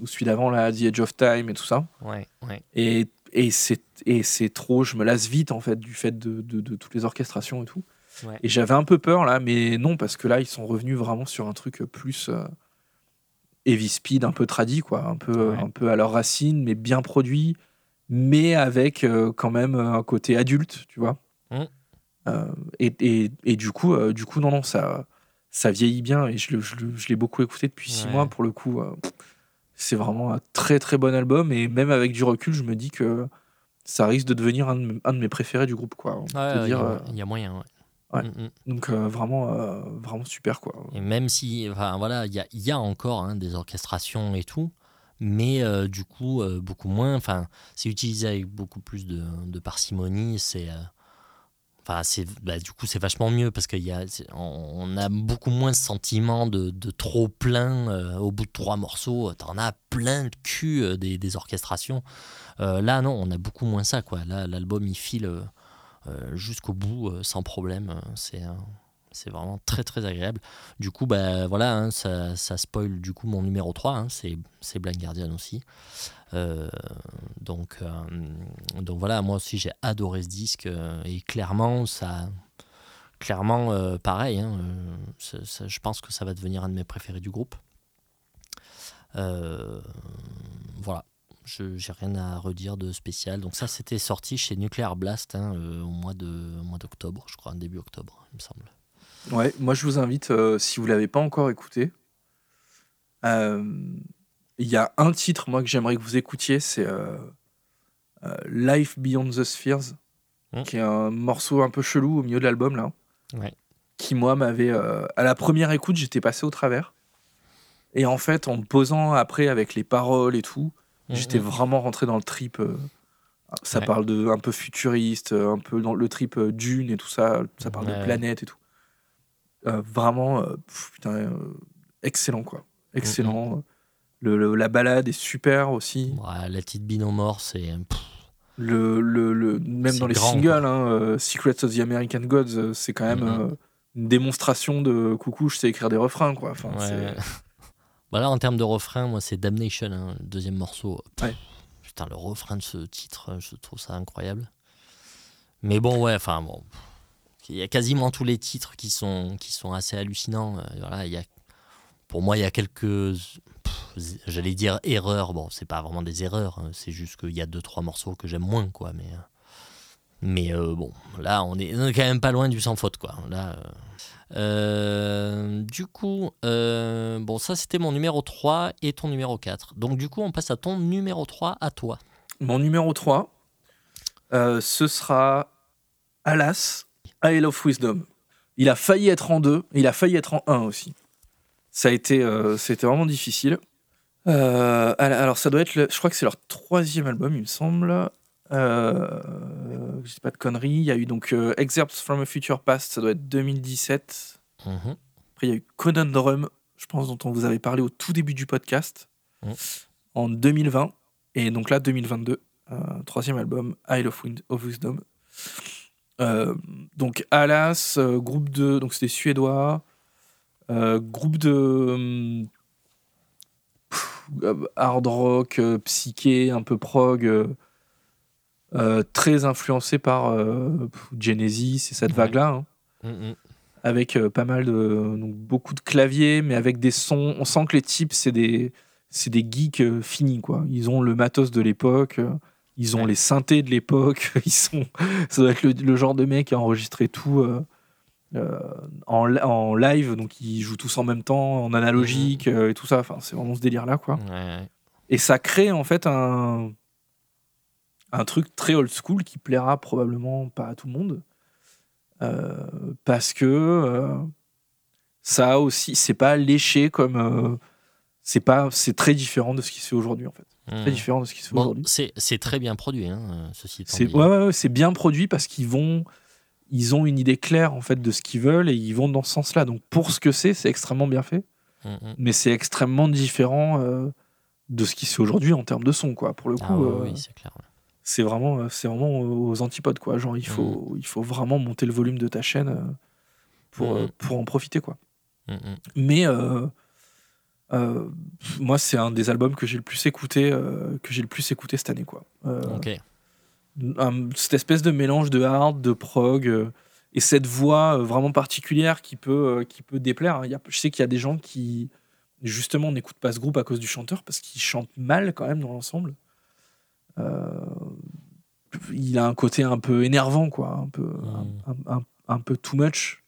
ou celui d'avant là, The Edge of Time et tout ça. Ouais, ouais. Et, et c'est et c'est trop. Je me lasse vite en fait du fait de, de, de toutes les orchestrations et tout. Ouais. Et j'avais un peu peur là, mais non parce que là ils sont revenus vraiment sur un truc plus euh, heavy speed, un peu tradi quoi, un peu Ouais. un peu à leur racine, mais bien produit, mais avec euh, quand même un côté adulte, tu vois. Mm. Euh, et, et, et du coup, euh, du coup non non ça ça vieillit bien et je, je, je l'ai beaucoup écouté depuis six Ouais. mois pour le coup. euh, c'est vraiment un très très bon album et même avec du recul, je me dis que ça risque de devenir un de, mes- un de mes préférés du groupe quoi. Peut Ouais, il y, euh, il y a moyen. ouais. Ouais. Mm, mm. donc euh, vraiment euh, vraiment super quoi. Et même si, enfin voilà, il y a, il y a encore hein, des orchestrations et tout, mais euh, du coup beaucoup moins. Enfin, c'est utilisé avec beaucoup plus de, de parcimonie. C'est, enfin, c'est, bah, du coup, c'est vachement mieux parce qu'il y a, on, on a beaucoup moins ce sentiment de, de trop plein au bout de trois morceaux. T'en as plein le cul des, des orchestrations. Là, non, on a beaucoup moins ça, quoi. Là, l'album il file jusqu'au bout euh, sans problème. Euh, C'est euh, c'est vraiment très très agréable. Du coup, bah, voilà, hein, ça, ça spoil du coup mon numéro 3, hein, c'est c'est Blind Guardian aussi. Euh, donc, euh, donc voilà, moi aussi j'ai adoré ce disque euh, et clairement, ça, clairement euh, pareil, hein, euh, je pense que ça va devenir un de mes préférés du groupe. Euh, voilà, je j'ai rien à redire de spécial. Donc ça, c'était sorti chez Nuclear Blast hein, euh, au mois de au mois d'octobre, je crois, début octobre, il me semble. Ouais, moi je vous invite, euh, si vous l'avez pas encore écouté, euh, il y a un titre moi que j'aimerais que vous écoutiez, c'est euh, Life Beyond the Spheres, Mm. qui est un morceau un peu chelou au milieu de l'album là, Ouais. qui moi m'avait, à la première écoute j'étais passé au travers, et en fait en me posant après avec les paroles et tout, j'étais Mhm. vraiment rentré dans le trip. euh, ça Ouais. parle de un peu futuriste, euh, un peu dans le trip euh, Dune et tout ça. Ça parle Ouais. de planètes et tout. Vraiment, pff, putain, excellent quoi. Excellent. Le, le- la balade est super aussi. Ouais, la petite Binomore, c'est. pff, Le, le, le- même C'est dans les grand, singles, hein, Secrets of the American Gods, c'est quand même une démonstration de coucou, je sais écrire des refrains quoi. Enfin, ouais. c'est- Bah là, en termes de refrain, moi, c'est Damnation, hein, le deuxième morceau. Pff, Ouais. Putain, le refrain de ce titre, je trouve ça incroyable. Mais bon, ouais, enfin, bon. Il y a quasiment tous les titres qui sont, qui sont assez hallucinants. Euh, Voilà, il y a, pour moi, il y a quelques. J'allais dire erreurs. Bon, c'est pas vraiment des erreurs. hein, C'est juste qu'il y a deux, trois morceaux que j'aime moins, quoi. Mais. euh, Mais euh, bon, là, on est, on est quand même pas loin du sans faute, quoi. Là, euh, euh, du coup, euh, bon, ça c'était mon numéro 3 et ton numéro 4. Donc, du coup, on passe à ton numéro 3 à toi. Mon numéro 3, euh, ce sera Alas, Isle of Wisdom. Il a failli être en 2, il a failli être en 1 aussi. Ça a été, c'était vraiment difficile. Alors, ça doit être, le- je crois que c'est leur troisième album, il me semble. Euh, je sais pas de conneries. Il y a eu donc euh, Excerpts from a Future Past, ça doit être 2017. Mhm. Après, il y a eu Conundrum, je pense, dont on vous avait parlé au tout début du podcast, Mm. en 2020. Et donc là, 2022, euh, troisième album, Isle of, Wind, of Wisdom. Euh, donc Alas, euh, groupe de... Donc c'était suédois. groupe de... hum, pff, hard rock, psyché, un peu prog. Euh, très influencé par euh, Genesis et cette Ouais. vague-là. hein Mhm. avec euh, pas mal de donc beaucoup de claviers mais avec des sons on sent que les types c'est des c'est des geeks finis quoi ils ont le matos de l'époque ils ont Ouais. les synthés de l'époque ils sont ça doit être le, le genre de mec qui a enregistré tout en, en live donc ils jouent tous en même temps en analogique euh, et tout ça enfin c'est vraiment ce délire là quoi ouais. et ça crée en fait un, un truc très old school qui plaira probablement pas à tout le monde. Euh, parce que euh, ça aussi, c'est pas léché comme. euh, c'est pas, c'est très différent de ce qui se fait aujourd'hui en fait. Très Mhm. différent de ce qui se fait Bon, aujourd'hui. c'est c'est très bien produit, hein, ceci C'est ouais, ouais, ouais, c'est bien produit parce qu'ils vont, ils ont une idée claire en fait de ce qu'ils veulent et ils vont dans ce sens-là. Donc pour ce que c'est, c'est extrêmement bien fait, Mhm. mais c'est extrêmement différent de ce qui se fait aujourd'hui en termes de son quoi. Pour le coup, Ah ouais, euh, oui, c'est clair. ouais. C'est vraiment, euh, c'est vraiment aux antipodes quoi. Genre il faut, il faut vraiment monter le volume de ta chaîne euh, pour, euh, Mhm. pour en profiter quoi. Mhm. Mais euh, euh, moi c'est un des albums que j'ai le plus écouté, euh, que j'ai le plus écouté cette année quoi. Euh, un- cette espèce de mélange de hard, de prog, euh, et cette voix euh, vraiment particulière qui peut, euh, qui peut déplaire. hein. Il y a- je sais qu'il y a des gens qui, justement, n'écoutent pas ce groupe à cause du chanteur, parce qu'il chante mal quand même dans l'ensemble. Euh, il a un côté un peu énervant, quoi, un peu, Mm. un, un- un peu too much.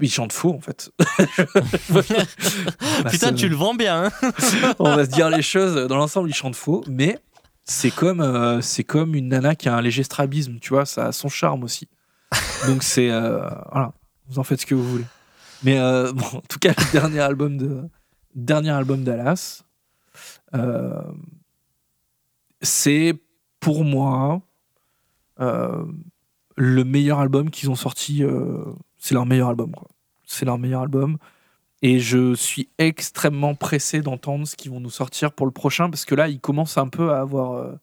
Il chante faux, en fait. Putain, tu le vends bien. hein on va se dire les choses. Dans l'ensemble, il chante faux, mais c'est comme, euh, c'est comme une nana qui a un léger strabisme, tu vois, ça a son charme aussi. Donc c'est. euh, voilà, vous en faites ce que vous voulez. Mais euh, bon, en tout cas, le dernier album de. Dernier album d'Alas, c'est pour moi euh, le meilleur album qu'ils ont sorti. euh, c'est leur meilleur album. C'est leur meilleur album. Et je suis extrêmement pressé d'entendre ce qu'ils vont nous sortir pour le prochain, parce que là, ils commencent un peu à avoir euh,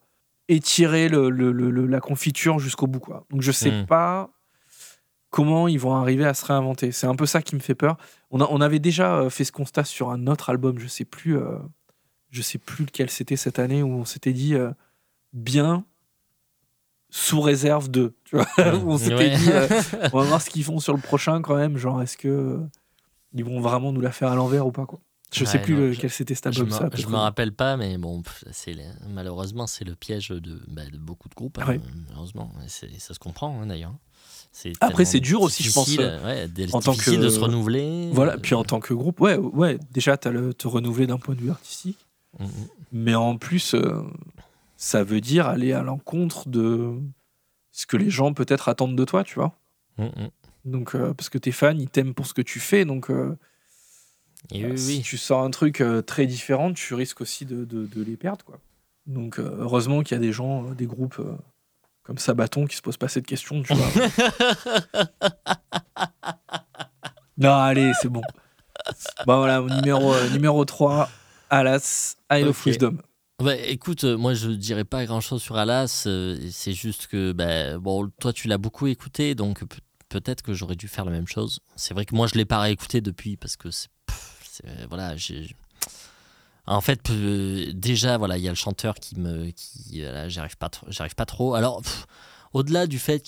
étiré le- le- le- le- la confiture jusqu'au bout. Quoi. Donc je sais Mm. pas comment ils vont arriver à se réinventer. C'est un peu ça qui me fait peur. On, a- on avait déjà fait ce constat sur un autre album, je sais plus, je sais plus lequel c'était cette année, où on s'était dit bien sous réserve de. Tu vois on s'était Ouais. dit, euh, on va voir ce qu'ils font sur le prochain quand même. Genre, est-ce que euh, ils vont vraiment nous la faire à l'envers ou pas quoi? Je sais Ouais, plus non, le- je- quel c'était cet Je album. peu je me rappelle pas, mais bon, c'est malheureusement, c'est le piège de, bah, de beaucoup de groupes. hein, Ouais. malheureusement, ça se comprend hein, d'ailleurs. Après, c'est dur aussi, je pense, euh, ouais, en tant que- de se renouveler. Voilà, euh, puis en tant que groupe, ouais, ouais déjà, tu as le te renouveler d'un point de vue artistique, mm, mm. mais en plus, euh, ça veut dire aller à l'encontre de ce que les gens peut-être attendent de toi, tu vois. Mm, mm. Donc, euh, parce que tes fans, ils t'aiment pour ce que tu fais, donc euh, Et oui, si oui. tu sors un truc euh, très différent, tu risques aussi de, de- de les perdre, quoi. Donc, heureusement qu'il y a des gens, des groupes comme Sabaton qui se posent pas cette question, tu vois. non, allez, c'est bon. Bon, voilà, numéro, numéro 3, Alas, I Love Ok. Wisdom. Bah, écoute, euh, moi je dirais pas grand chose sur Alas. euh, c'est juste que, bah, bon, toi tu l'as beaucoup écouté, donc pe- peut-être que j'aurais dû faire la même chose. C'est vrai que moi je l'ai pas réécouté depuis parce que c'est. c'est- Voilà, j'ai. En fait, euh, déjà, voilà, il y a le chanteur qui me. Qui, euh, j'arrive pas, trop- j'arrive pas trop. Alors, au-delà du fait,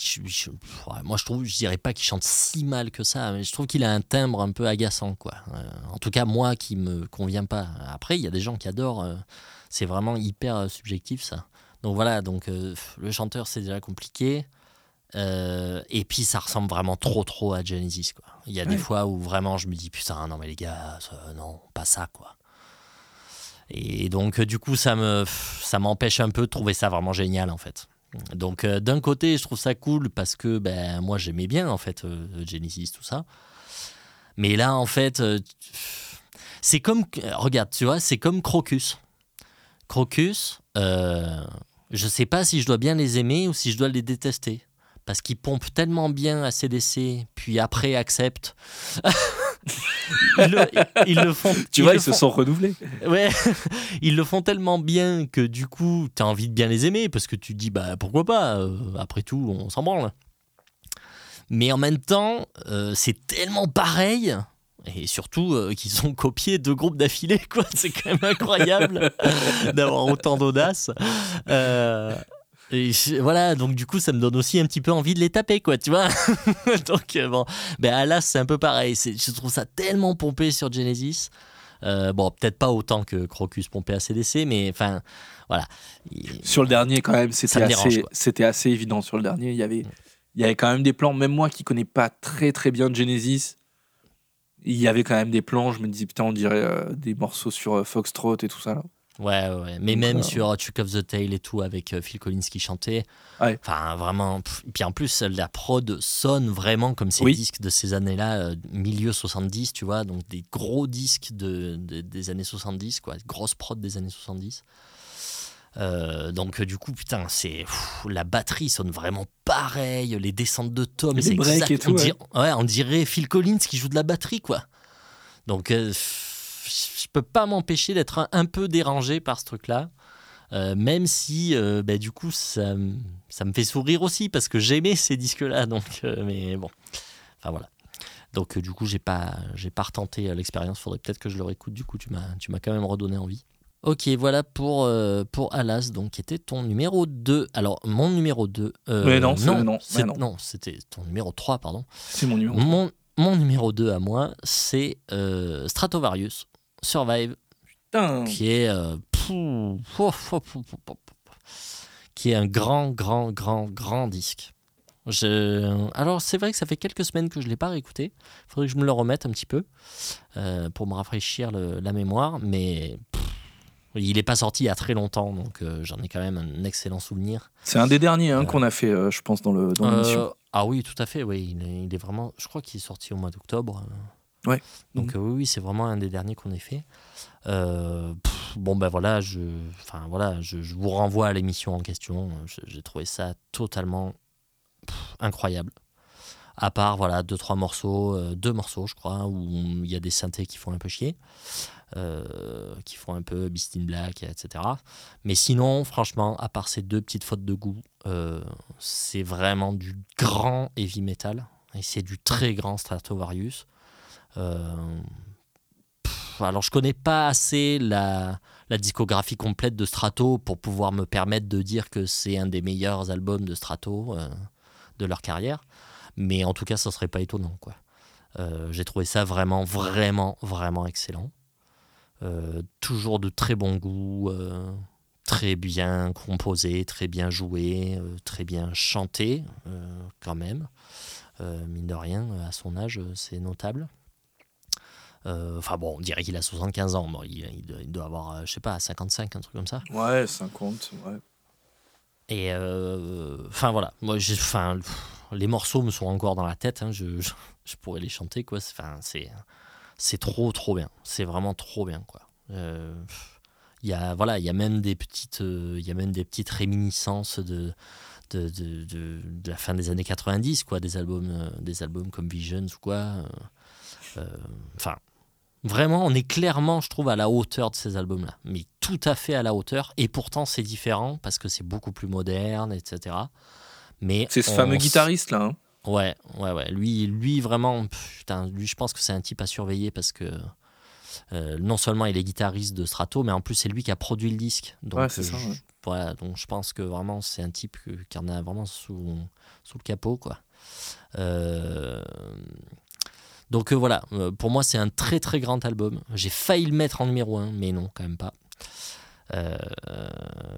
moi je trouve, je dirais pas qu'il chante si mal que ça, mais je trouve qu'il a un timbre un peu agaçant, quoi. Euh, en tout cas, moi qui me convient pas. Après, il y a des gens qui adorent. C'est vraiment hyper euh, subjectif ça. Donc voilà, donc euh, le chanteur c'est déjà compliqué. Euh, et puis ça ressemble vraiment trop trop à Genesis quoi. Il y a des fois où vraiment je me dis putain non mais les gars ça- non pas ça quoi. Et donc du coup ça me ça m'empêche un peu de trouver ça vraiment génial en fait. Donc euh, d'un côté je trouve ça cool parce que ben moi j'aimais bien en fait Genesis tout ça. Mais là en fait c'est comme regarde tu vois c'est comme Crocus. Crocus, euh, je sais pas si je dois bien les aimer ou si je dois les détester. Parce qu'ils pompent tellement bien à CDC, puis après acceptent. ils, le, ils le font. Tu vois, ils se sont renouvelés. Ouais, ils le font tellement bien que du coup, tu as envie de bien les aimer parce que tu te dis, bah pourquoi pas, euh, après tout, on s'en branle. Mais en même temps, euh, c'est tellement pareil, et surtout euh, qu'ils ont copié deux groupes d'affilée, quoi. C'est quand même incroyable d'avoir autant d'audace. Euh, et je- voilà, donc du coup, ça me donne aussi un petit peu envie de les taper, quoi, tu vois. donc euh, bon, ben Alas, c'est un peu pareil. Je trouve ça tellement pompé sur Genesis. Euh, bon, peut-être pas autant que Crocus pompé à CDC, mais enfin, voilà. Il- Sur le dernier, quand même, c'était assez, c'était assez évident. Sur le dernier, il y avait, il y avait quand même des plans. Même moi qui connais pas très très bien Genesis, il y avait quand même des plans. Je me disais putain, on dirait euh, des morceaux sur euh, Foxtrot et tout ça. Là. Ouais, ouais. Mais Donc, même euh, sur Chuck of the Tail et tout, avec Phil Collins qui chantait. Ouais. Enfin, vraiment. pff, Puis en plus, la prod sonne vraiment comme ces Oui. disques de ces années-là, milieu 70, tu vois. Donc des gros disques de, de- des années 70, quoi. Grosse prod des années 70. Euh, donc du coup putain c'est la batterie sonne vraiment pareil les descentes de tomes c'est exact. et tout, on, ouais. dirait, ouais, on dirait Phil Collins qui joue de la batterie quoi. Donc euh, je peux pas m'empêcher d'être un, un peu dérangé par ce truc là euh, même si euh, bah, du coup ça, me- ça me fait sourire aussi parce que j'aimais ces disques là donc mais bon. Enfin voilà. Donc du coup j'ai pas j'ai pas retenté l'expérience. Faudrait peut-être que je le réécoute. Du coup tu m'as tu m'as quand même redonné envie Ok, voilà pour, euh, pour Alas, donc qui était ton numéro 2. Alors, mon numéro 2. euh, Mais non, c'est- non, mais non. c'était ton numéro 3, pardon. C'est mon numéro. Mon, mon numéro 2 à moi, c'est euh, Stratovarius Survive, Putain. qui est. pou- pou- pou- qui est un grand, grand, grand, grand disque. Je... Alors, c'est vrai que ça fait quelques semaines que je ne l'ai pas réécouté. Il faudrait que je me le remette un petit peu pour me rafraîchir le- la mémoire. Mais il n'est pas sorti il y a très longtemps, donc euh, j'en ai quand même un excellent souvenir. C'est un des derniers hein, Euh. qu'on a fait, euh, je pense, dans le dans l'émission. Euh, ah oui, tout à fait. Oui, il est, il est vraiment. Je crois qu'il est sorti au mois d'octobre. Ouais. Donc euh, oui, oui, c'est vraiment un des derniers qu'on ait fait. Pff, bon ben voilà, je, enfin voilà, je, je vous renvoie à l'émission en question. J'ai trouvé ça totalement pff, incroyable. À part voilà deux trois morceaux, euh, deux morceaux je crois, où il y a des synthés qui font un peu chier, euh, qui font un peu Beast in Black, etc. Mais sinon, franchement, à part ces deux petites fautes de goût, euh, c'est vraiment du grand heavy metal et c'est du très grand Stratovarius. Euh, pff, alors je connais pas assez la, discographie complète de Strato pour pouvoir me permettre de dire que c'est un des meilleurs albums de Strato euh, de leur carrière, mais en tout cas ça serait pas étonnant quoi. J'ai trouvé ça vraiment vraiment vraiment excellent. Euh, toujours de très bon goût. euh, très bien composé, très bien joué, euh, très bien chanté quand même. Mine de rien, à son âge, c'est notable. Euh, Enfin bon, on dirait qu'il a 75 ans. Bon, il, il doit, il doit avoir, je sais pas, 55, un truc comme ça. Ouais, 50. Ouais. Et euh, enfin voilà, moi, j'ai- enfin, les morceaux me sont encore dans la tête. hein, je, je, je pourrais les chanter quoi. Enfin, c'est c'est trop trop bien. C'est vraiment trop bien quoi. Euh, Il y a voilà, il y a même des petites, euh, il y a même des petites réminiscences de de, de, de- de la fin des années 90 quoi, des albums, euh, des albums comme Visions ou quoi. euh, euh, Enfin. Vraiment, on est clairement, je trouve, à la hauteur de ces albums-là. Mais tout à fait à la hauteur. Et pourtant, c'est différent parce que c'est beaucoup plus moderne, etc. Mais C'est ce fameux guitariste là. hein. Ouais, ouais, ouais. Lui, lui vraiment, putain, lui, je pense que c'est un type à surveiller parce que euh, non seulement il est guitariste de Strato, mais en plus c'est lui qui a produit le disque. Donc, Ouais, c'est ça, je- ouais. Voilà, donc je pense que vraiment c'est un type qui en a vraiment sous, sous le capot, quoi. Euh, donc euh, voilà, pour moi c'est un très très grand album. J'ai failli le mettre en numéro 1, mais non, quand même pas. Euh,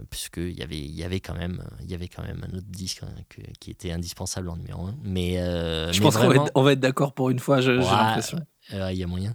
puisqu'il y avait, il y avait quand même, il y avait quand même un autre disque hein, que- qui était indispensable en numéro 1. Mais, euh, Je mais pense qu'on va être, d'accord pour une fois, j'ai Ouais, l'impression. euh, Il y a moyen.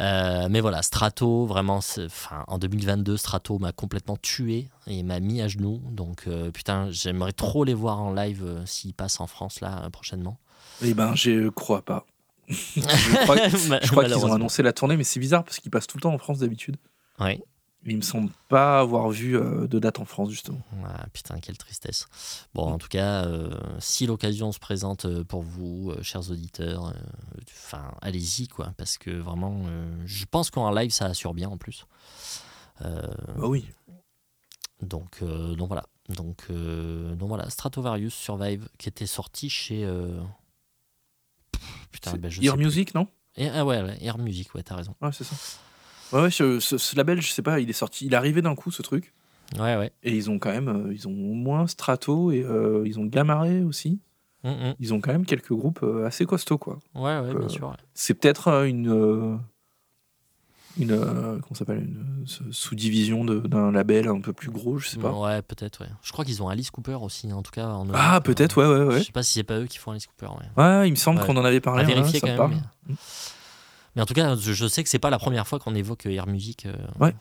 Euh, mais voilà, Strato, vraiment, enfin, en 2022, Strato m'a complètement tué et m'a mis à genoux. Donc, euh, putain, j'aimerais trop les voir en live s'ils passent en France là prochainement. Eh ben, je crois pas. je crois, je crois qu'ils ont annoncé la tournée, mais c'est bizarre parce qu'ils passent tout le temps en France d'habitude. Ouais. Mais il me semble pas avoir vu euh, de date en France, justement. Ah, putain, quelle tristesse. Bon, en tout cas, euh, si l'occasion se présente euh, pour vous, euh, chers auditeurs, enfin, allez-y, quoi, parce que vraiment, je pense qu'en live, ça assure bien en plus. Bah oui. Donc, donc voilà. Donc, donc voilà, Stratovarius Survive qui était sorti chez. Putain, ben, je sais plus. Music, non? Ah ouais, ouais, Air Music, ouais, t'as raison. Ouais, c'est ça. Ouais, ouais, ce, label, je sais pas, il est sorti, il est arrivé d'un coup, ce truc. Ouais, ouais. Et ils ont quand même, euh, ils ont au moins Strato et euh, ils ont Gamaré aussi. Hum, hum. Ils ont quand même quelques groupes euh, assez costauds, quoi. Ouais, ouais, bien sûr. ouais. C'est peut-être une. une. euh, comment s'appelle Une sous-division d'un label un peu plus gros, je sais pas. Ouais, peut-être, ouais. Je crois qu'ils ont Alice Cooper aussi, en tout cas. En Ah, peut-être, euh, ouais, ouais, Je ouais. sais pas si c'est pas eux qui font Alice Cooper, ouais. Ouais, il me semble Ouais. qu'on en avait parlé. à ouais, vérifier ça quand me même. Mais... mais en tout cas, je, sais que c'est pas la première fois qu'on évoque Air Music. euh. Ouais.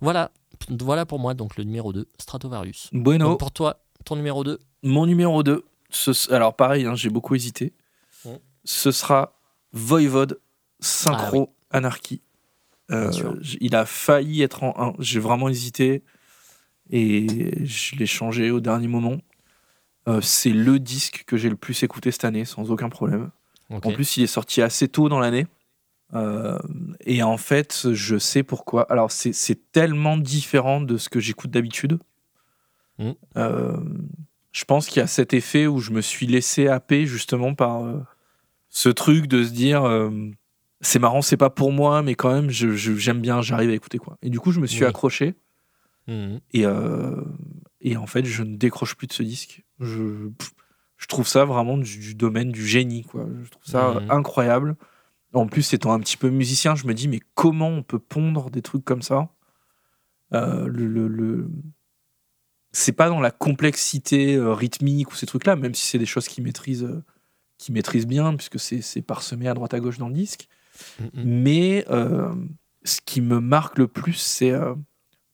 Voilà. Voilà pour moi, donc le numéro 2, Stratovarius. Bueno. Donc pour toi, ton numéro 2 Mon numéro 2, ce- alors pareil, hein, j'ai beaucoup hésité. Mm. Ce sera Voivode Synchro Anarchy. Euh, il a failli être en 1. J'ai vraiment hésité et je l'ai changé au dernier moment. Euh, c'est le disque que j'ai le plus écouté cette année, sans aucun problème. En plus, il est sorti assez tôt dans l'année. Euh, et en fait, je sais pourquoi. Alors, c'est tellement différent de ce que j'écoute d'habitude. Mm. Euh, je pense qu'il y a cet effet où je me suis laissé happer justement par euh, ce truc de se dire c'est marrant, c'est pas pour moi, mais quand même, j'aime bien, j'arrive à écouter quoi. Et du coup, je me suis Oui. accroché Mhm. et, et en fait, je ne décroche plus de ce disque. Je, pff, je trouve ça vraiment du, du domaine du génie quoi. Je trouve ça Mhm. incroyable. En plus, étant un petit peu musicien, je me dis, mais comment on peut pondre des trucs comme ça? Euh, le, le- le- C'est pas dans la complexité euh, rythmique ou ces trucs-là, même si c'est des choses qu'ils maîtrisent, euh, maîtrisent bien, puisque c'est c'est parsemé à droite à gauche dans le disque. Mhm. Mais euh, ce qui me marque le plus, c'est, euh,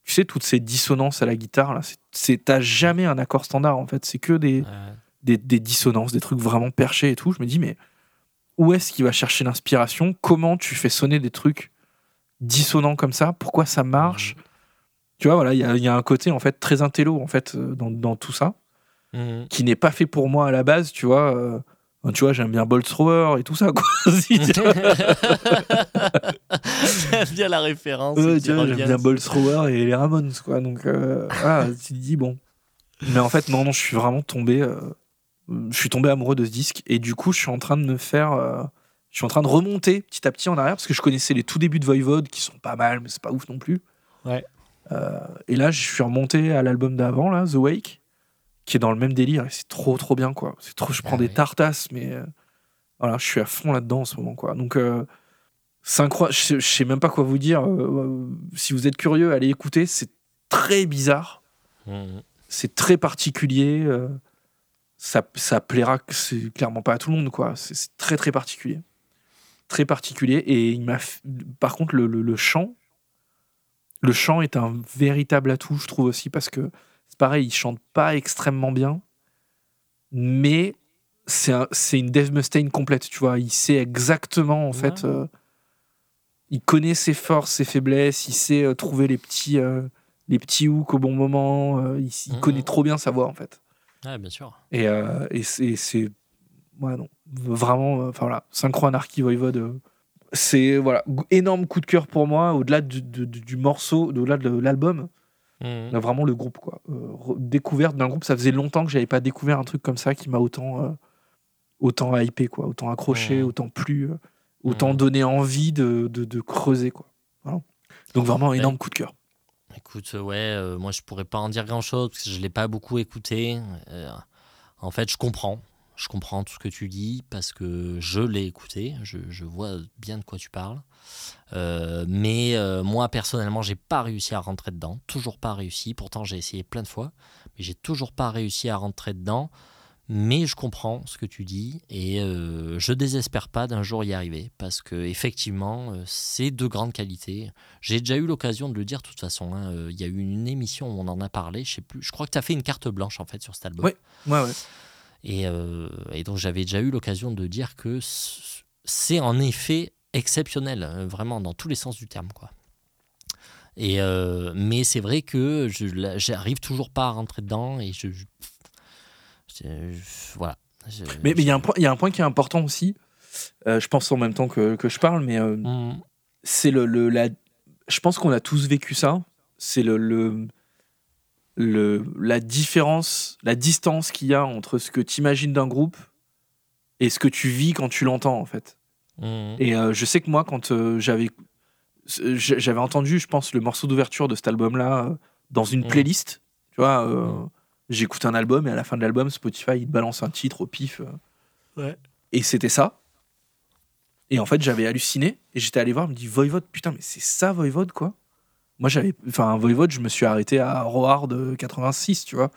tu sais, toutes ces dissonances à la guitare. là. C'est- C'est T'as jamais un accord standard, en fait. C'est que des, Ouais. Des, des dissonances, des trucs vraiment perchés et tout. Je me dis, mais où est-ce qu'il va chercher l'inspiration? Comment tu fais sonner des trucs dissonants comme ça? Pourquoi ça marche? Tu vois, voilà, il y a, il y a un côté en fait très intello en fait euh, dans, dans tout ça, Mhm. qui n'est pas fait pour moi à la base. Tu vois, euh, tu vois, j'aime bien Bolt Thrower et tout ça. Quoi. J'aime bien la référence. Ouais, j'aime bien Bolt Thrower et les Ramones, quoi. Donc, euh, voilà, tu te dis, bon. Mais en fait, non, non, je suis vraiment tombé. euh, je suis tombé amoureux de ce disque. Et du coup, je suis en train de me faire. euh, je suis en train de remonter petit à petit en arrière parce que je connaissais les tout débuts de Voivode qui sont pas mal, mais c'est pas ouf non plus. Ouais. Euh, et là, je suis remonté à l'album d'avant, là, The Wake, qui est dans le même délire. Et c'est trop, trop bien, quoi. C'est trop. Je prends Ah des ouais. tartasses, mais euh, voilà, je suis à fond là-dedans en ce moment, quoi. Donc. c'est incroyable. Je, je sais même pas quoi vous dire. Si vous êtes curieux, allez écouter. C'est très bizarre. Mhm. C'est très particulier. Ça, ça plaira c'est clairement pas à tout le monde, quoi. C'est très très particulier. Très particulier. Et il m'a. Par contre, le, le- le chant, le chant est un véritable atout, je trouve aussi, parce que c'est pareil, il chante pas extrêmement bien, mais c'est un- c'est une Dave Mustaine complète, tu vois. Il sait exactement, en fait. Euh, il connaît ses forces, ses faiblesses, il sait euh, trouver les petits, euh, les petits hooks au bon moment. euh, il il Mhm. connaît trop bien sa voix, en fait. Ouais, bien sûr. Et, euh, et c'est. Ouais, non. Vraiment, euh, enfin voilà, Synchro Anarchy Voivode. euh, c'est voilà, énorme coup de cœur pour moi, au-delà du, du- du morceau, au-delà de l'album, là, vraiment le groupe. quoi. Euh, découverte d'un groupe, ça faisait longtemps que j'avais pas découvert un truc comme ça qui m'a autant, euh, autant hypé, quoi, autant accroché, Mhm. autant plu, euh, autant donné envie de, de, de creuser. Quoi. Voilà. Donc vraiment, énorme coup de cœur. Écoute, euh, ouais, euh, moi je pourrais pas en dire grand chose parce que je l'ai pas beaucoup écouté. Euh, en fait, je comprends. Je comprends tout ce que tu dis parce que je l'ai écouté. Je, vois bien de quoi tu parles. Mais moi, personnellement, j'ai pas réussi à rentrer dedans. Toujours pas réussi. Pourtant, j'ai essayé plein de fois. Mais j'ai toujours pas réussi à rentrer dedans. Mais je comprends ce que tu dis et euh, je désespère pas d'un jour y arriver parce que effectivement, euh, c'est de grande qualité. J'ai déjà eu l'occasion de le dire de toute façon. hein, euh, Il y a eu une émission où on en a parlé. Je sais plus. Je crois que tu as fait une carte blanche en fait sur cet album. Ouais. Ouais, ouais. Et, euh, et donc j'avais déjà eu l'occasion de dire que c'est en effet exceptionnel, euh, vraiment dans tous les sens du terme, quoi. Et euh, mais c'est vrai que j'arrive toujours pas à rentrer dedans et je- voilà. Je- Mais il y, a un point- il y a un point qui est important aussi. euh, je pense en même temps que, que je parle, mais euh, Mm, c'est le, le la, je pense qu'on a tous vécu ça. C'est le, le, le la différence, la distance qu'il y a entre ce que tu imagines d'un groupe et ce que tu vis quand tu l'entends en fait. mm, Et euh, je sais que moi, quand j'avais j'avais entendu, je pense, le morceau d'ouverture de cet album-là dans une Mm. playlist, tu vois. J'écoute un album et à la fin de l'album, Spotify, il te balance un titre au pif. euh, Ouais. et c'était ça. Et en fait, j'avais halluciné et j'étais allé voir, je me dis Voivode, putain, mais c'est ça Voivode quoi? Moi, j'avais, enfin, Voivode, je me suis arrêté à Roar de 86, tu vois?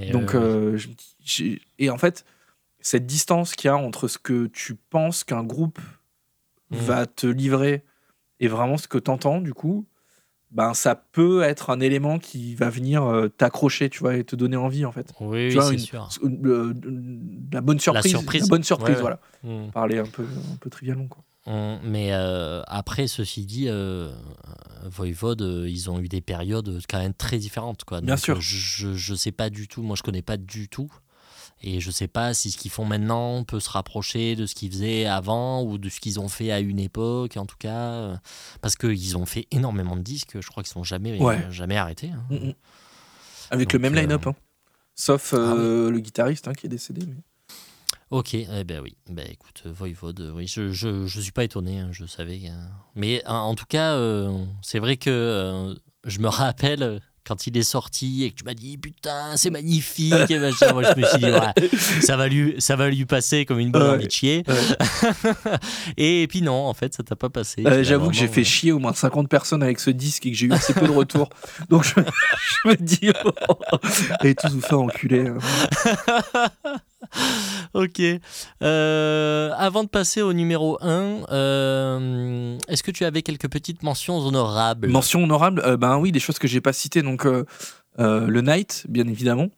Et, Donc, euh, euh, je dis- j'ai- et en fait, cette distance qu'il y a entre ce que tu penses qu'un groupe Mhm. va te livrer et vraiment ce que tu entends, du coup, ben, ça peut être un élément qui va venir euh, t'accrocher, tu vois, et te donner envie, en fait. oui, tu oui, vois, c'est une- sûr. une- euh, la bonne surprise. surprise. bonne surprise, Ouais, ouais. voilà. Mm. Parler un peu, un peu trivialement, quoi. On- mais euh, après, ceci dit, euh, Voivode, euh, ils ont eu des périodes quand même très différentes. Quoi. Bien sûr. Je, je sais pas du tout, moi je connais pas du tout. Et je sais pas si ce qu'ils font maintenant peut se rapprocher de ce qu'ils faisaient avant ou de ce qu'ils ont fait à une époque, en tout cas. euh, Parce qu'ils ont fait énormément de disques, je crois qu'ils sont jamais, Ouais. jamais arrêtés. hein. Mm, mm. Avec Donc, le même euh, line-up, hein. sauf euh, le guitariste hein, qui est décédé. mais- Ok, eh ben oui. Ben écoute, Voivode, oui, je, je, je suis pas étonné, hein, je savais. Mais en, en tout cas, euh, c'est vrai que je me rappelle quand il est sorti et que tu m'as dit putain, c'est magnifique et machin. Moi, je me suis dit, ça, va lui, ça va lui passer comme une bonne Ouais. Ouais. et puis non, en fait, ça t'a pas passé. Euh, J'avoue que j'ai fait chier au moins 50 personnes avec ce disque et que j'ai eu assez peu de retours. Donc je, je me dis, oh, allez tous vous faire enculer. hein. Ok. Euh, avant de passer au numéro 1, euh, est-ce que tu avais quelques petites mentions honorables? Mention honorable, euh, ben oui, des choses que j'ai pas citées. Donc le Night, bien évidemment.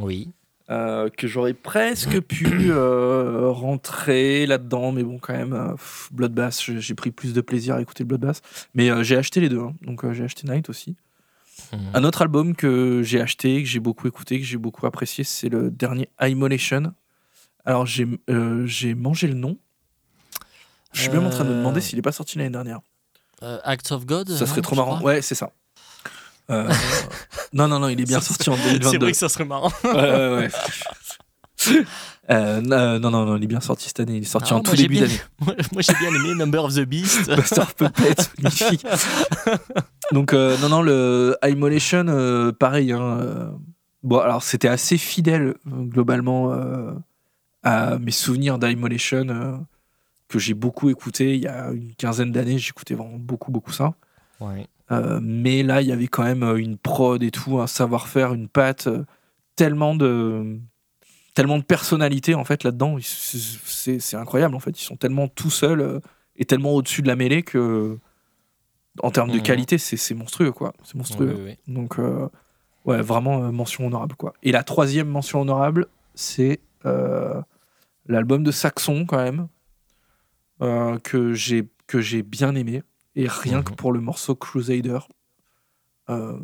Oui. que j'aurais presque pu rentrer là-dedans, mais bon, quand même, pff, Bloodbath, j'ai pris plus de plaisir à écouter Bloodbath. Mais j'ai acheté les deux, hein. donc j'ai acheté Night aussi. Mhm. Un autre album que j'ai acheté, que j'ai beaucoup écouté, que j'ai beaucoup apprécié, c'est le dernier Immolation. Alors j'ai euh, mangé le nom. Je suis même en train de me demander Euh, s'il n'est pas sorti l'année dernière. Euh, Acts of God Ça serait trop marrant. Ouais, c'est ça. Euh, non, non, non, il est bien sorti en C'est 2022. vrai que ça serait marrant. Ouais, ouais, ouais. Euh, non, non, non, non, il est bien sorti cette année. Il est sorti Non, en tout début d'année. Moi, j'ai bien aimé Number of the Beast. Buster Puppet, magnifique. Donc, euh, non, non, le Immolation, pareil. hein, bon, alors, c'était assez fidèle, globalement, à mes souvenirs d'Immolation, euh, que j'ai beaucoup écouté. Il y a une quinzaine d'années, j'écoutais vraiment beaucoup, beaucoup ça. Ouais. Euh, mais là, il y avait quand même euh, une prod et tout, un savoir-faire, une patte, tellement de tellement de personnalité en fait là-dedans. C'est incroyable en fait. Ils sont tellement tout seuls et tellement au-dessus de la mêlée que en termes de qualité, c'est monstrueux quoi. C'est monstrueux. Oui, oui, Donc euh, ouais, vraiment euh, mention honorable quoi. Et la troisième mention honorable, c'est euh, l'album de Saxon quand même euh, que j'ai que j'ai bien aimé et rien que Mhm. pour le morceau Crusader euh,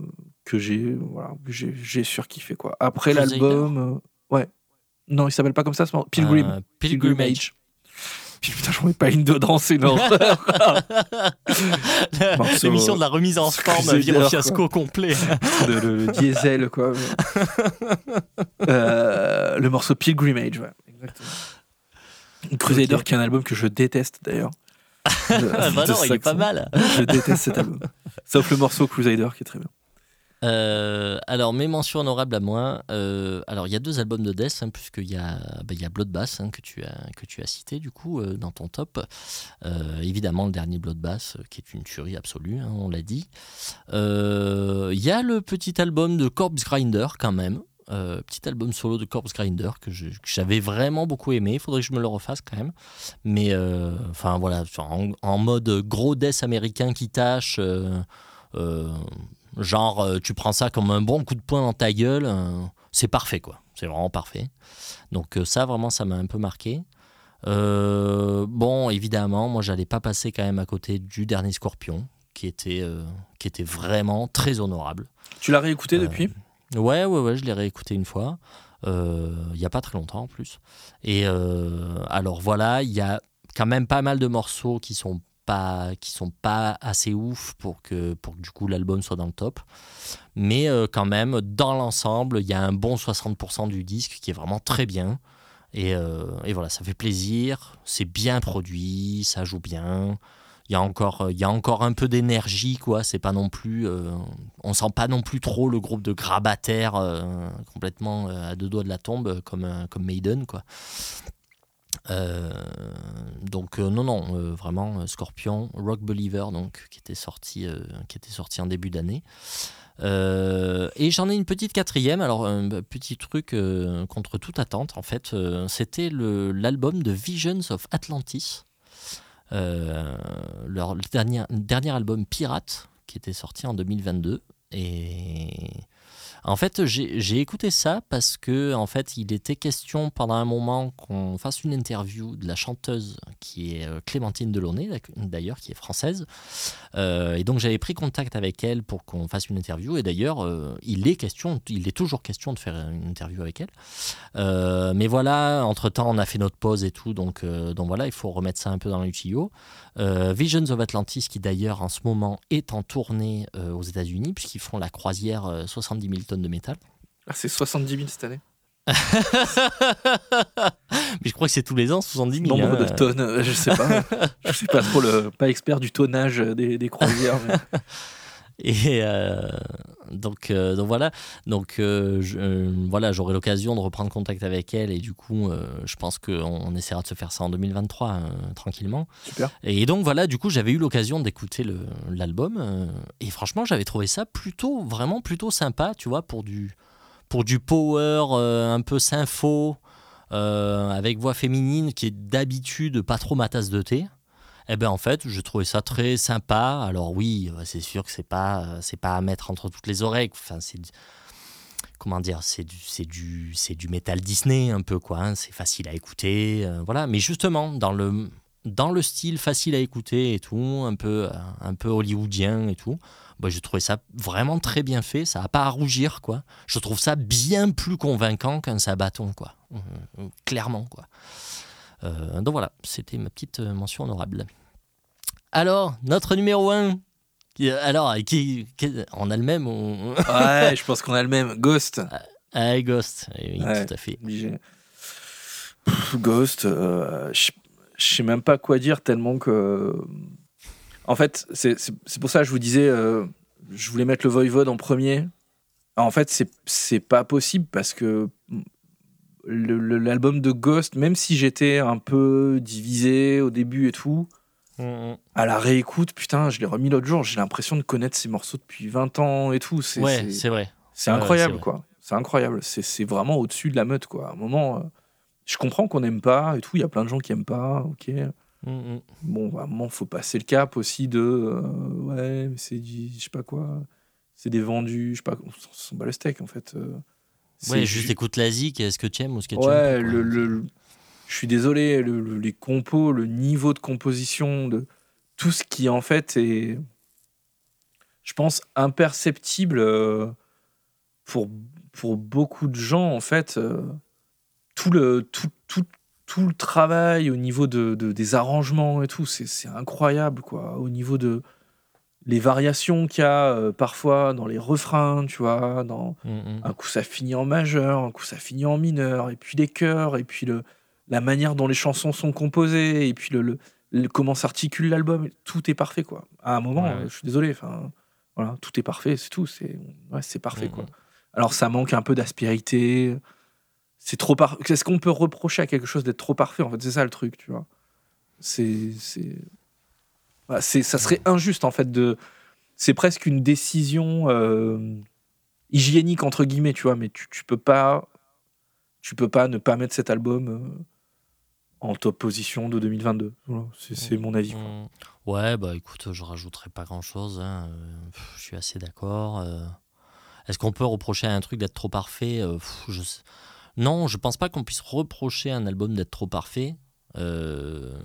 que j'ai voilà j'ai j'ai surkiffé quoi. Après l'album euh, ouais non il s'appelle pas comme ça ce morceau Pilgrim Euh, Pilgrimage. Puis putain j'en mets pas une dedans c'est une horreur. L'émission de la remise en forme vire au quoi. fiasco complet. le, le- le diesel quoi. Euh, le morceau Pilgrimage ouais exactement. Crusader qui est un album que je déteste d'ailleurs. Ah bah non, il est pas mal. Je déteste cet album. Sauf le morceau Crusader qui est très bien. Euh, alors, mes mentions honorables à moi. euh, alors, il y a deux albums de Death, hein, puisqu'il y a, bah, il y a Bloodbath hein, que, tu as, que tu as cité, du coup, euh, dans ton top. Euh, évidemment, le dernier Bloodbath, euh, qui est une tuerie absolue, hein, on l'a dit. Euh, Il y a le petit album de Corpse Grinder, quand même. Euh, petit album solo de Corpse Grinder que j'avais vraiment beaucoup aimé. Il faudrait que je me le refasse quand même. Mais euh, enfin voilà, en, en mode gros death américain qui tâche. euh, genre, tu prends ça comme un bon coup de poing dans ta gueule. c'est parfait quoi. C'est vraiment parfait. Donc ça vraiment ça m'a un peu marqué. Bon évidemment, moi j'allais pas passer quand même à côté du dernier Scorpion qui était qui était vraiment très honorable. Tu l'as réécouté depuis? Ouais, ouais, ouais, je l'ai réécouté une fois. euh, Il n'y a pas très longtemps en plus. Et euh, alors voilà, il y a quand même pas mal de morceaux qui sont pas qui sont pas assez ouf pour que pour que du coup l'album soit dans le top mais euh, quand même dans l'ensemble il y a un bon 60% du disque qui est vraiment très bien et, euh, et voilà ça fait plaisir c'est bien produit ça joue bien il y a encore il y a encore un peu d'énergie quoi. C'est pas non plus euh, on sent pas non plus trop le groupe de grabataires euh, complètement euh, à deux doigts de la tombe comme euh, comme Maiden quoi. Euh, donc euh, non non euh, vraiment euh, Scorpion Rock Believer donc qui était sorti euh, qui était sorti en début d'année. Euh, et j'en ai une petite quatrième. Alors un petit truc euh, contre toute attente en fait euh, c'était l'album de Visions of Atlantis. euh, leur dernier, dernier album Pirate qui était sorti en 2022 et en fait j'ai écouté ça parce que en fait il était question pendant un moment qu'on fasse une interview de la chanteuse qui est euh, Clémentine Delaunay d'ailleurs qui est française. Euh, et donc j'avais pris contact avec elle pour qu'on fasse une interview. Et d'ailleurs euh, il est question il est toujours question de faire une interview avec elle. Mais voilà, entre-temps, on a fait notre pause et tout, donc, donc voilà, il faut remettre ça un peu dans le tuyau. Euh, Visions of Atlantis, qui d'ailleurs en ce moment est en tournée euh, aux États-Unis, puisqu'ils font la croisière euh, 70 000 tonnes de métal. Ah, c'est 70 000 cette année. Mais je crois que c'est tous les ans 70 000. Nombre hein. de tonnes, euh, je sais pas. je suis pas trop le pas expert du tonnage des, des croisières. mais- Et euh, donc, euh, donc voilà, donc euh, je- voilà, j'aurai l'occasion de reprendre contact avec elle et du coup, je pense qu'on on essaiera de se faire ça en 2023 euh, tranquillement. Super. Et donc voilà, du coup, j'avais eu l'occasion d'écouter l'album et franchement, j'avais trouvé ça plutôt, vraiment plutôt sympa, tu vois, pour du, pour du power un peu sympho avec voix féminine qui est d'habitude pas trop ma tasse de thé. Eh ben en fait, j'ai trouvé ça très sympa. Alors oui, euh, c'est sûr que c'est pas euh, c'est pas à mettre entre toutes les oreilles. Enfin, c'est comment dire, c'est du c'est du c'est du métal Disney un peu quoi. hein. C'est facile à écouter, euh, voilà. Mais justement dans le dans le style facile à écouter et tout, un peu un peu hollywoodien et tout. Bah, j'ai trouvé ça vraiment très bien fait. Ça a pas à rougir quoi. Je trouve ça bien plus convaincant qu'un sabaton quoi. Euh, euh, clairement quoi. Euh, donc voilà, c'était ma petite euh, mention honorable. Alors, notre numéro 1. Alors, qui, qui- on a le même on... Ouais, je pense qu'on a le même. Ghost. Ah, Ghost, Eh oui, Ouais. tout à fait. Obligé. Pff, Ghost, euh, je sais même pas quoi dire tellement que. En fait, c'est pour ça que je vous disais, euh, je voulais mettre le Voivode en premier. En fait, c'est pas possible parce que l'album de Ghost, même si j'étais un peu divisé au début et tout, à la réécoute, putain, je l'ai remis l'autre jour, j'ai l'impression de connaître ces morceaux depuis 20 ans et tout. C'est Ouais, c'est- vrai. c'est incroyable, vrai. quoi. C'est incroyable. C'est vraiment au-dessus de la meute, quoi. À un moment, euh, je comprends qu'on n'aime pas et tout. Il y a plein de gens qui aiment pas, ok. Mm, mm. Bon, à un moment, faut passer le cap aussi de. euh, ouais, mais c'est du. Je sais pas quoi. C'est des vendus, je sais pas. On s'en- s'en bat le steak, en fait. euh. Ouais, ju- juste écoute la zik, est-ce que tu aimes ou ce que tu aimes Ouais, pas, quoi. le, le- je suis désolé, le- le- les compos, le niveau de composition, de tout ce qui en fait est, je pense, imperceptible euh, pour, pour beaucoup de gens, en fait. euh, tout, le, tout, tout, tout le travail au niveau de, de- des arrangements et tout, c'est c'est incroyable, quoi. Au niveau de les variations qu'il y a euh, parfois dans les refrains, tu vois, dans, Mm, mm. un coup ça finit en majeur, un coup ça finit en mineur, et puis les chœurs, et puis le, la manière dont les chansons sont composées, et puis le, le- le- comment s'articule l'album, tout est parfait quoi. À un moment, Ouais, ouais. je suis désolé, enfin voilà, tout est parfait, c'est tout, c'est ouais, c'est parfait Mm, quoi. Alors ça manque un peu d'aspérité, c'est trop par... Qu'est-ce qu'on peut reprocher à quelque chose d'être trop parfait en fait, c'est ça le truc, tu vois. C'est c'est C'est ça serait injuste en fait de c'est presque une décision euh, hygiénique entre guillemets, tu vois, mais tu, peux pas tu peux pas ne pas mettre cet album euh, en top position de 2022. Voilà, c'est mon avis. quoi. Mm. Ouais, bah écoute, je rajouterai pas grand chose. je suis assez d'accord. euh. Est-ce qu'on peut reprocher à un truc d'être trop parfait Euh, pff, je Non, je pense pas qu'on puisse reprocher à un album d'être trop parfait. Euh,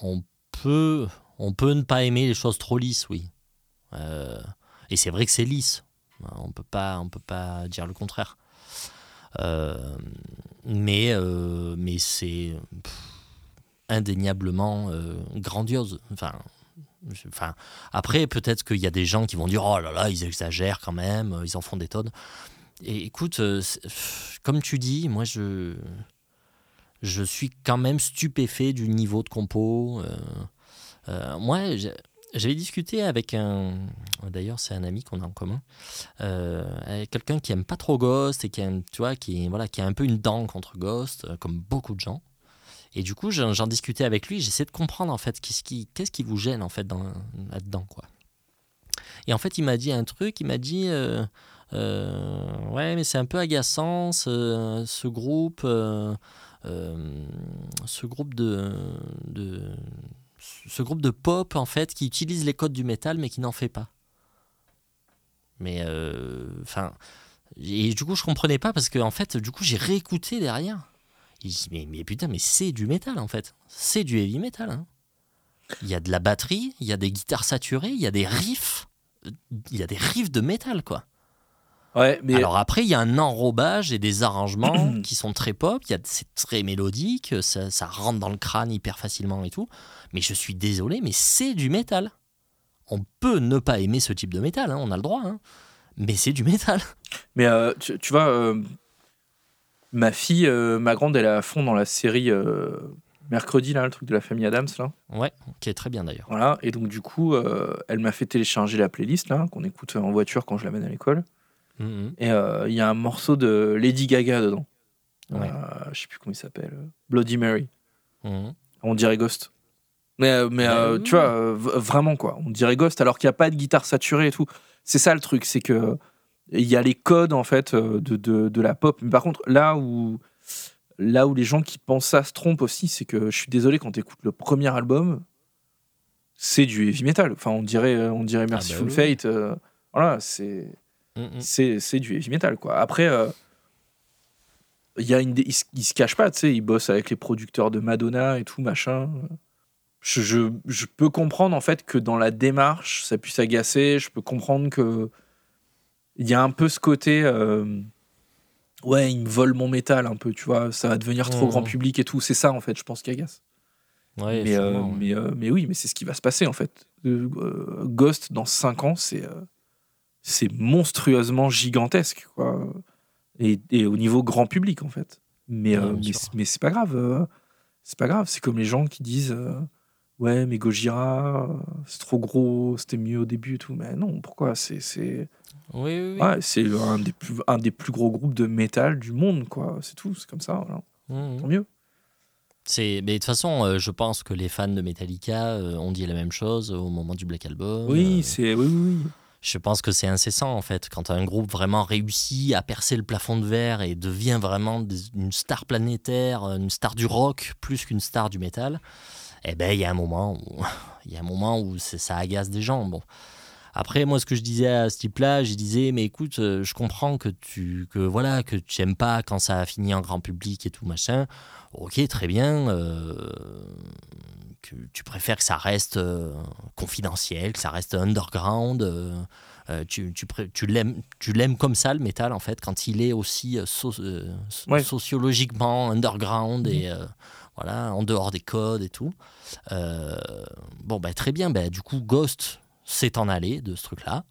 on peut, on peut ne pas aimer les choses trop lisses, oui. Euh, Et c'est vrai que c'est lisse. On peut pas, on peut pas dire le contraire. Euh, mais, euh, mais c'est indéniablement grandiose. Enfin, enfin, après, peut-être qu'il y a des gens qui vont dire Oh là là, ils exagèrent quand même, ils en font des tonnes. Et écoute, comme tu dis, moi je, je suis quand même stupéfait du niveau de compo. euh, euh, moi, j'avais discuté avec un. D'ailleurs, c'est un ami qu'on a en commun. euh, quelqu'un qui aime pas trop Ghost et qui aime, tu vois, qui, voilà, qui a un peu une dent contre Ghost, comme beaucoup de gens. Et du coup, j'en discutais avec lui, j'essaie de comprendre en fait qu'est-ce qui, qu'est-ce qui vous gêne en fait dans- là-dedans. Et en fait, il m'a dit un truc, il m'a dit Ouais, mais c'est un peu agaçant ce, groupe, ce groupe de, de. Ce groupe de pop en fait qui utilise les codes du métal mais qui n'en fait pas. Mais euh, enfin, et du coup je comprenais pas parce que en fait du coup j'ai réécouté derrière. Et je dis, mais, mais putain mais c'est du métal en fait, c'est du heavy metal. hein. Il y a de la batterie, il y a des guitares saturées, il y a des riffs, euh, il y a des riffs de métal quoi. Ouais, mais Alors après, il y a un enrobage et des arrangements qui sont très pop, c'est très mélodique, ça, ça rentre dans le crâne hyper facilement et tout. Mais je suis désolé, mais c'est du métal. On peut ne pas aimer ce type de métal, hein, on a le droit. hein. mais c'est du métal. Mais euh, tu, tu vois, euh, ma fille, euh, ma grande, elle est à fond dans la série Mercredi, là, le truc de la famille Adams, là. Ouais, qui est très bien d'ailleurs. Voilà, et donc du coup, euh, elle m'a fait télécharger la playlist, là, qu'on écoute en voiture quand je l'amène à l'école. Mhm. Et euh, il y a un morceau de Lady Gaga dedans. Ouais. Euh, je sais plus comment il s'appelle. Bloody Mary. Mhm. On dirait Ghost. Mais, euh, mais Bah euh, tu vois, euh, vraiment quoi. On dirait Ghost alors qu'il n'y a pas de guitare saturée et tout. C'est ça le truc, c'est que il y a les codes en fait de, de, de la pop. Mais par contre, là où, là où les gens qui pensent ça se trompent aussi, c'est que je suis désolé quand tu écoutes le premier album, c'est du heavy metal. Enfin, on dirait, on dirait Merciful oui. Fate. euh, voilà, c'est Mhm. c'est c'est du heavy metal quoi. Après euh, il y a une il, se- il se cache pas, tu sais, il bosse avec les producteurs de Madonna et tout machin. Je, je, je peux comprendre en fait que dans la démarche ça puisse agacer, je peux comprendre que il y a un peu ce côté euh, ouais, il me vole mon métal un peu, tu vois, ça va devenir trop grand public et tout, c'est ça en fait, je pense qui agace. Ouais, mais, euh, mais, euh, mais oui, mais c'est ce qui va se passer en fait. Ghost dans 5 ans, c'est c'est monstrueusement gigantesque quoi. Et, et au niveau grand public en fait. Mais, Ouais, euh, mais, c'est pas grave. euh, c'est pas grave. C'est comme les gens qui disent euh, Ouais, mais Gojira, c'est trop gros, c'était mieux au début et tout. Mais non, pourquoi? C'est c'est Oui, oui, oui. ouais, c'est un, des plus- un des plus gros groupes de métal du monde, quoi. C'est tout, c'est comme ça. voilà. Mhm. Tant mieux. C'est, mais de toute façon, euh, je pense que les fans de Metallica euh, ont dit la même chose au moment du Black Album. Oui, Euh, c'est. Oui, oui, oui. Je pense que c'est incessant en fait. Quand un groupe vraiment réussit à percer le plafond de verre et devient vraiment une star planétaire, une star du rock plus qu'une star du métal, eh ben il y a un moment où il y a un moment où ça agace des gens. Bon. Après, moi, ce que je disais à ce type-là, je disais, mais écoute, euh, je comprends que tu, que voilà, que tu aimes pas quand ça a fini en grand public et tout machin. Ok, très bien. euh, que tu préfères que ça reste euh, confidentiel, que ça reste underground. euh, euh, tu, tu, tu l'aimes, tu l'aimes comme ça le métal en fait quand il est aussi euh, so- euh, so- Ouais. sociologiquement underground et voilà en dehors des codes et tout. Bon bah très bien. Bah, du coup Ghost s'est en allé de ce truc-là.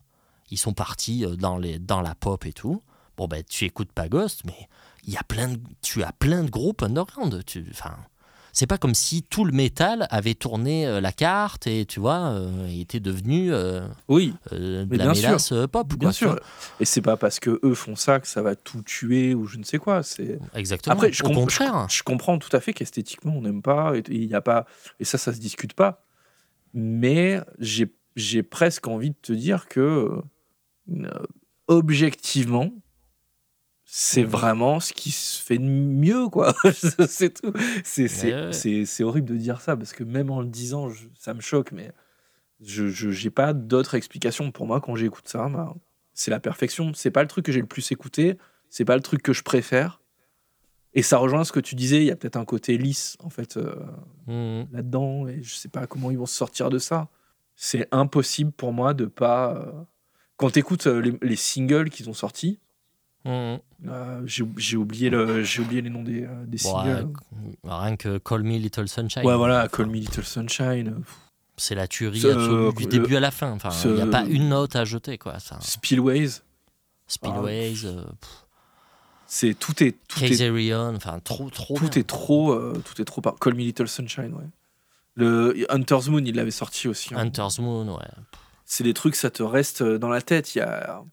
Ils sont partis dans les dans la pop et tout. Bon bah tu écoutes pas Ghost, mais il y a plein de, tu as plein de groupes underground. Tu, enfin, c'est pas comme si tout le métal avait tourné euh, la carte et tu vois, euh, était devenu euh, Oui, euh, de la bien sûr. mélasse pop. bien quoi, sûr. Et c'est pas parce que eux font ça que ça va tout tuer ou je ne sais quoi. C'est. Exactement. Après, je, Au comp- contraire. je, je comprends tout à fait qu'esthétiquement on n'aime pas et il a pas et ça ça se discute pas. Mais j'ai j'ai presque envie de te dire que objectivement c'est Mhm. vraiment ce qui se fait de mieux quoi. c'est tout. C'est horrible de dire ça parce que même en le disant je- ça me choque mais je j'ai pas d'autre explication pour moi quand j'écoute ça. bah, c'est la perfection. C'est pas le truc que j'ai le plus écouté. C'est pas le truc que je préfère. Et ça rejoint ce que tu disais. Il y a peut-être un côté lisse en fait euh, Mhm. là-dedans. Et je sais pas comment ils vont se sortir de ça. C'est impossible pour moi de pas. euh, Quand tu écoutes les, les singles qu'ils ont sortis, Mhm. euh, j'ai oublié le oublié les noms des, euh, des Bon, singles. euh, rien que Call Me Little Sunshine. ouais voilà, Call Me Little Sunshine, C'est la tuerie absolue du le- début à la fin. Enfin, il n'y a pas une note à jeter quoi. Ça. Spillways. Euh, pff, C'est tout est tout est enfin trop trop. tout bien. est trop euh, tout est trop par Call Me Little Sunshine ouais. Le Hunter's Moon, il l'avait sorti aussi. hein. Hunter's Moon, ouais. c'est des trucs, ça te reste dans la tête. Il y a...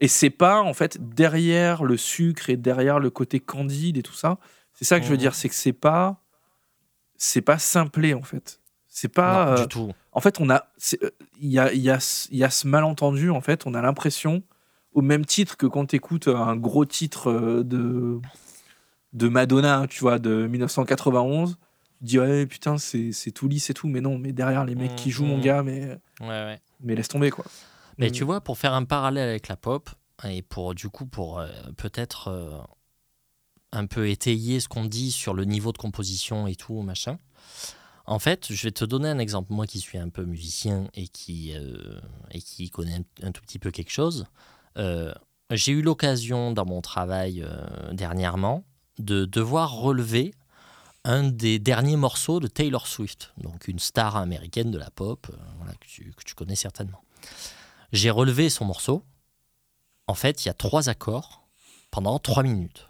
Et c'est pas, en fait, derrière le sucre et derrière le côté candide et tout ça. C'est ça que je veux Mhm. dire, c'est que c'est pas. C'est pas simplé, en fait. C'est pas. Non, euh, du tout. En fait, on a. euh, Il y a, y, a, y a ce malentendu, en fait. On a l'impression, au même titre que quand tu écoutes un gros titre euh, de, de Madonna, tu vois, de 1991, tu dis, ouais, putain, c'est tout lisse et tout. Mais non, mais derrière les mecs qui jouent, mon Mhm. gars, mais, Ouais, ouais. mais laisse tomber, quoi. Mais Mm. tu vois, pour faire un parallèle avec la pop, et pour du coup, pour euh, peut-être euh, un peu étayer ce qu'on dit sur le niveau de composition et tout, machin, en fait, je vais te donner un exemple. Moi qui suis un peu musicien et qui, euh, et qui connaît un, un tout petit peu quelque chose, j'ai eu l'occasion dans mon travail dernièrement de devoir relever un des derniers morceaux de Taylor Swift, donc une star américaine de la pop, voilà, que, tu, que tu connais certainement. J'ai relevé son morceau en fait, il y a trois accords pendant trois minutes.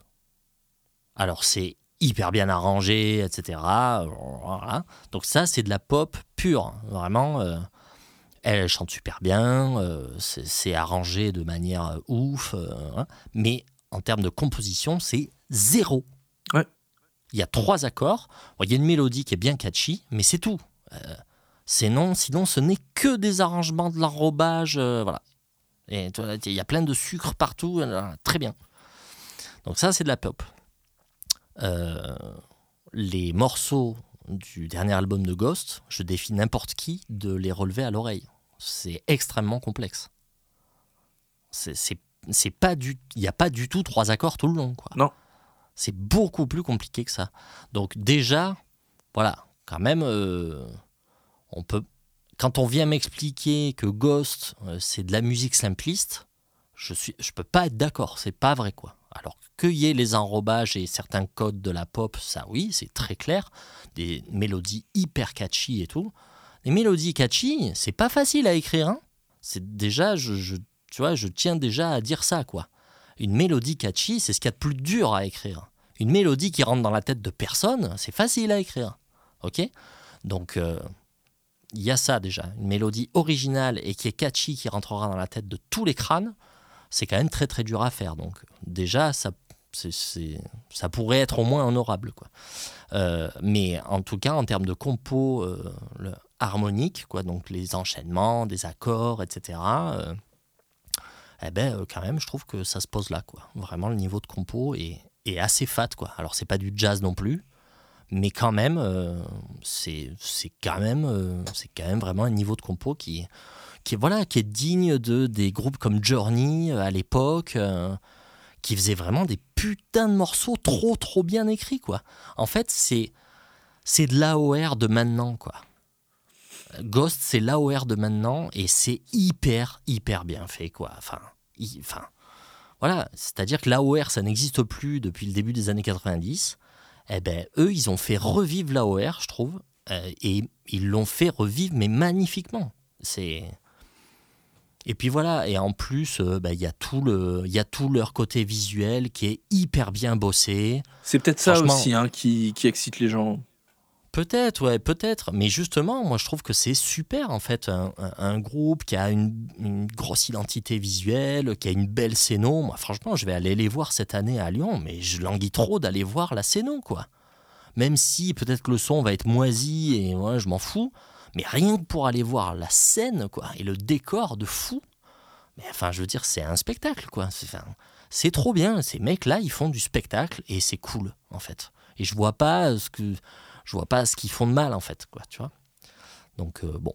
Alors, c'est hyper bien arrangé, etc. Voilà. Donc, ça, c'est de la pop pure. Vraiment, euh, elle chante super bien, euh, c'est arrangé de manière euh, ouf. hein. mais en termes de composition, c'est zéro. Ouais. Il y a trois accords. Il y a une mélodie qui est bien catchy, mais c'est tout. C'est non, sinon, ce n'est que des arrangements de l'enrobage. euh, voilà. Et il y a plein de sucre partout. euh, très bien. Donc, ça, c'est de la pop. Euh, les morceaux du dernier album de Ghost, je défie n'importe qui de les relever à l'oreille. C'est extrêmement complexe. C'est pas du, il n'y a pas du tout trois accords tout le long, quoi. Non. C'est beaucoup plus compliqué que ça. Donc déjà, voilà, quand même, euh, on peut. Quand on vient m'expliquer que Ghost euh, c'est de la musique simpliste, je suis, je peux pas être d'accord. C'est pas vrai, quoi. Alors qu'il y ait les enrobages et certains codes de la pop, ça oui, c'est très clair. Des mélodies hyper catchy et tout. Les mélodies catchy, c'est pas facile à écrire. hein. C'est déjà, je, je- tu vois, je tiens déjà à dire ça, quoi. Une mélodie catchy, c'est ce qu'il y a de plus dur à écrire. Une mélodie qui rentre dans la tête de personne, c'est facile à écrire. Ok? Donc, euh, il y a ça déjà. Une mélodie originale et qui est catchy, qui rentrera dans la tête de tous les crânes, c'est quand même très très dur à faire. Donc, déjà, ça, ça pourrait être au moins honorable. Quoi. Euh, mais en tout cas, en termes de compo euh, harmonique, quoi, donc les enchaînements, des accords, etc., euh, eh ben, quand même, je trouve que ça se pose là. Quoi. Vraiment, le niveau de compo est, est assez fat. Quoi. Alors, c'est pas du jazz non plus, mais quand même, euh, c'est quand, même, euh, quand même vraiment un niveau de compo qui, qui, voilà, qui est digne de, des groupes comme Journey euh, à l'époque. euh, qui faisait vraiment des putains de morceaux trop trop bien écrits quoi. En fait, c'est c'est de l'AOR de maintenant quoi. Ghost, c'est l'AOR de maintenant et c'est hyper hyper bien fait quoi. Enfin, enfin voilà, c'est-à-dire que l'AOR ça n'existe plus depuis le début des années 90. Eh ben eux, ils ont fait revivre l'AOR, je trouve, euh, et ils l'ont fait revivre mais magnifiquement. C'est et puis voilà, et en plus, euh, bah, il y, a tout le- y a tout leur côté visuel qui est hyper bien bossé. C'est peut-être ça aussi hein, qui, qui excite les gens. Peut-être, ouais, peut-être. Mais justement, moi, je trouve que c'est super, en fait, un, groupe qui a une, grosse identité visuelle, qui a une belle scéno. Moi, franchement, je vais aller les voir cette année à Lyon, mais je languis trop d'aller voir la scéno, quoi. Même si peut-être que le son va être moisi et ouais, je m'en fous. Mais rien que pour aller voir la scène, quoi, et le décor de fou. Mais enfin, je veux dire, c'est un spectacle, quoi. C'est c'est trop bien. Ces mecs-là, ils font du spectacle et c'est cool, en fait. Et je vois pas ce que je vois pas ce qu'ils font de mal en fait quoi tu vois. Donc euh, bon.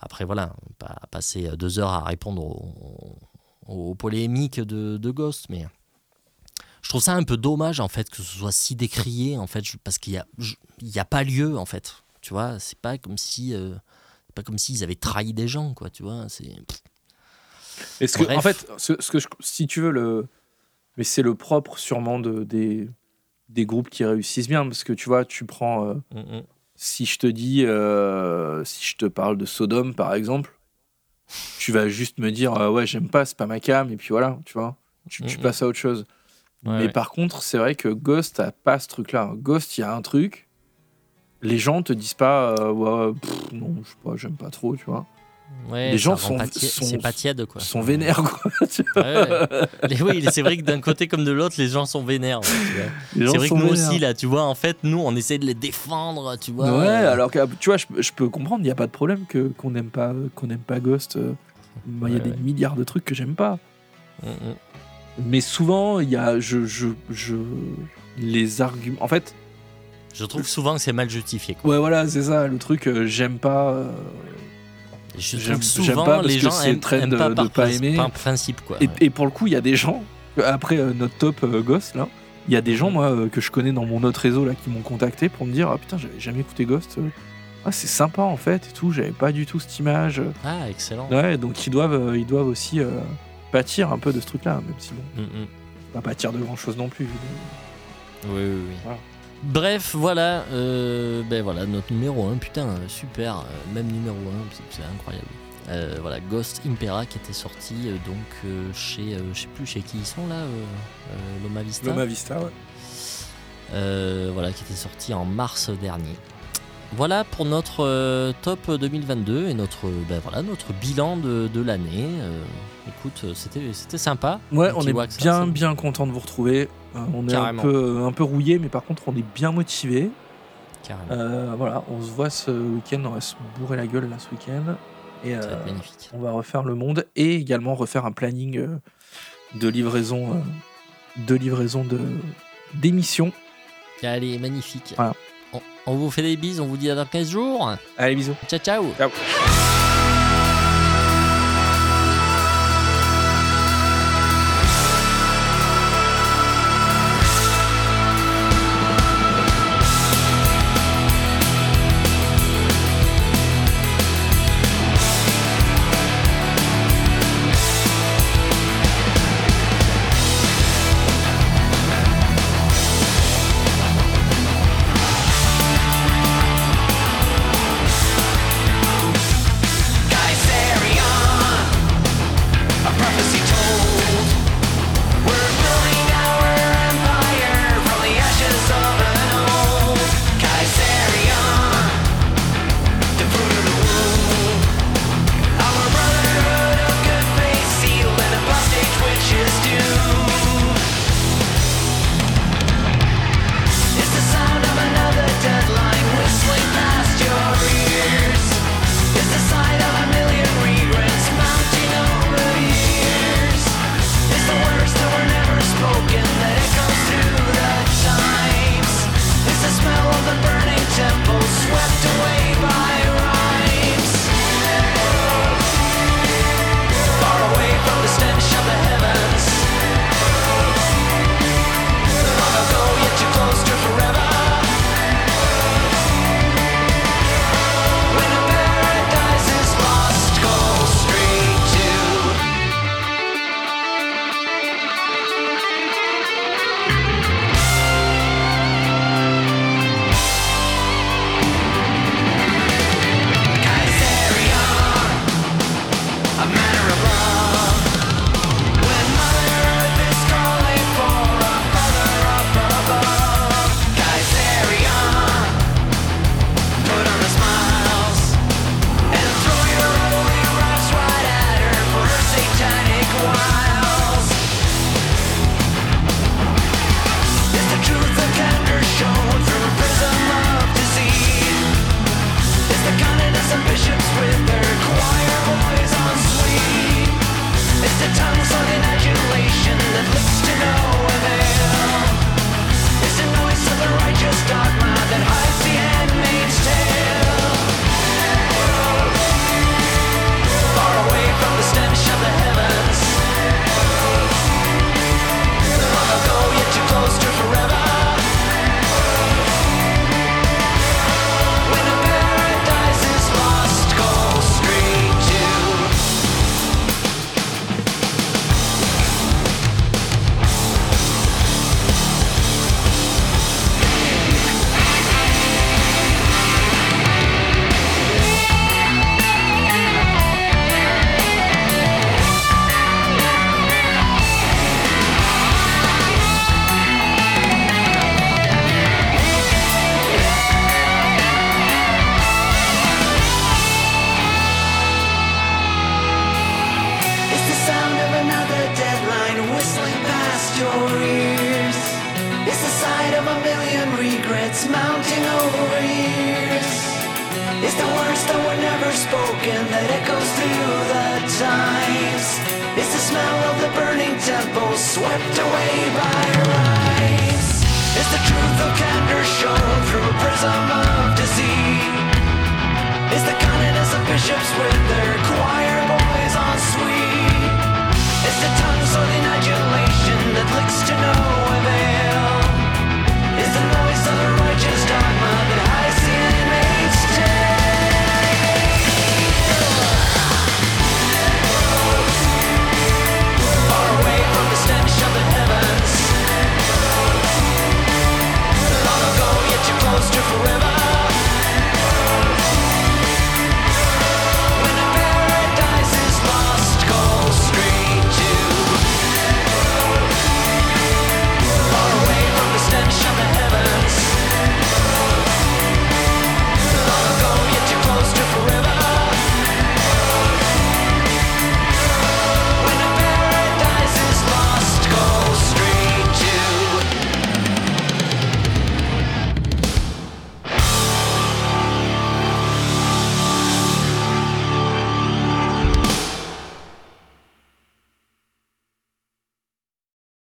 Après voilà pas passer deux heures à répondre aux, aux polémiques de, de Ghost mais je trouve ça un peu dommage en fait que ce soit si décrié en fait je- parce qu'il y a je- il y a pas lieu en fait tu vois. C'est pas comme si euh, c'est pas comme s'ils avaient trahi des gens quoi tu vois. C'est Est-ce que, en fait, ce, ce que je- si tu veux, le, mais c'est le propre sûrement de, des, des groupes qui réussissent bien. Parce que tu vois, tu prends. euh, Mm, mm. si je te dis. euh, si je te parle de Sodome, par exemple, tu vas juste me dire euh, Ouais, j'aime pas, c'est pas ma cam. Et puis voilà, tu vois. Tu, tu Mhm. passes à autre chose. Ouais, mais ouais. par contre, c'est vrai que Ghost a pas ce truc-là. Ghost, il y a un truc. Les gens te disent pas ouais, pff, non, je sais pas, j'aime pas trop, tu vois. Ouais, les gens sont- sont- c'est pas tiède quoi Ils sont vénères, quoi. Ouais, oui c'est vrai que d'un côté comme de l'autre les gens sont vénères C'est vrai que nous vénères. aussi, là, tu vois, en fait, nous, on essaie de les défendre, tu vois. Ouais, euh, alors que tu vois, je, je peux comprendre, il n'y a pas de problème que qu'on n'aime pas qu'on n'aime pas Ghost. euh, il y a des milliards de trucs que j'aime pas. mm, mm. Mais souvent, il y a je, je, je les arguments. En fait, Je trouve souvent que c'est mal justifié. Quoi. ouais, voilà, c'est ça le truc. euh, j'aime pas. euh, Je J'aime- trouve souvent les gens aiment, aiment de- pas de par, pas aimer. par principe, quoi. et, ouais. et pour le coup, il y a des gens. Après euh, notre top euh, Ghost là, il y a des gens moi euh, que je connais dans mon autre réseau là qui m'ont contacté pour me dire ah putain j'avais jamais écouté Ghost. Ah, c'est sympa en fait et tout. J'avais pas du tout cette image. Ah, excellent. Ouais, donc ils doivent, ils doivent aussi pâtir un peu de ce truc-là, même si bon, Mm, mm. pas pâtir de grand-chose non plus. Oui, oui, oui. Voilà. Bref, voilà, euh, ben voilà, notre numéro 1, putain, super, euh, même numéro 1, c'est- incroyable. Euh, voilà, Ghost Impera qui était sorti donc chez, je sais plus chez qui ils sont là, Loma Vista. Loma Vista, ouais. Voilà, qui était sorti en mars dernier. Voilà pour notre top 2022 et notre, ben voilà, notre bilan de, de l'année. Écoute, c'était, sympa. Ouais, on est wax, bien, hein, c'est- bien content de vous retrouver. Euh, on est un peu, un peu rouillé, mais par contre, on est bien motivé. Carrément. Euh, voilà, on se voit ce week-end. On va se bourrer la gueule là ce week-end. Et euh, magnifique. on va refaire le monde et également refaire un planning euh, de livraison, de livraison de d'émissions. Allez, magnifique. Voilà. On, on vous fait des bises, on vous dit à dans 15 jours. Allez, bisous. Ciao, ciao. Ciao.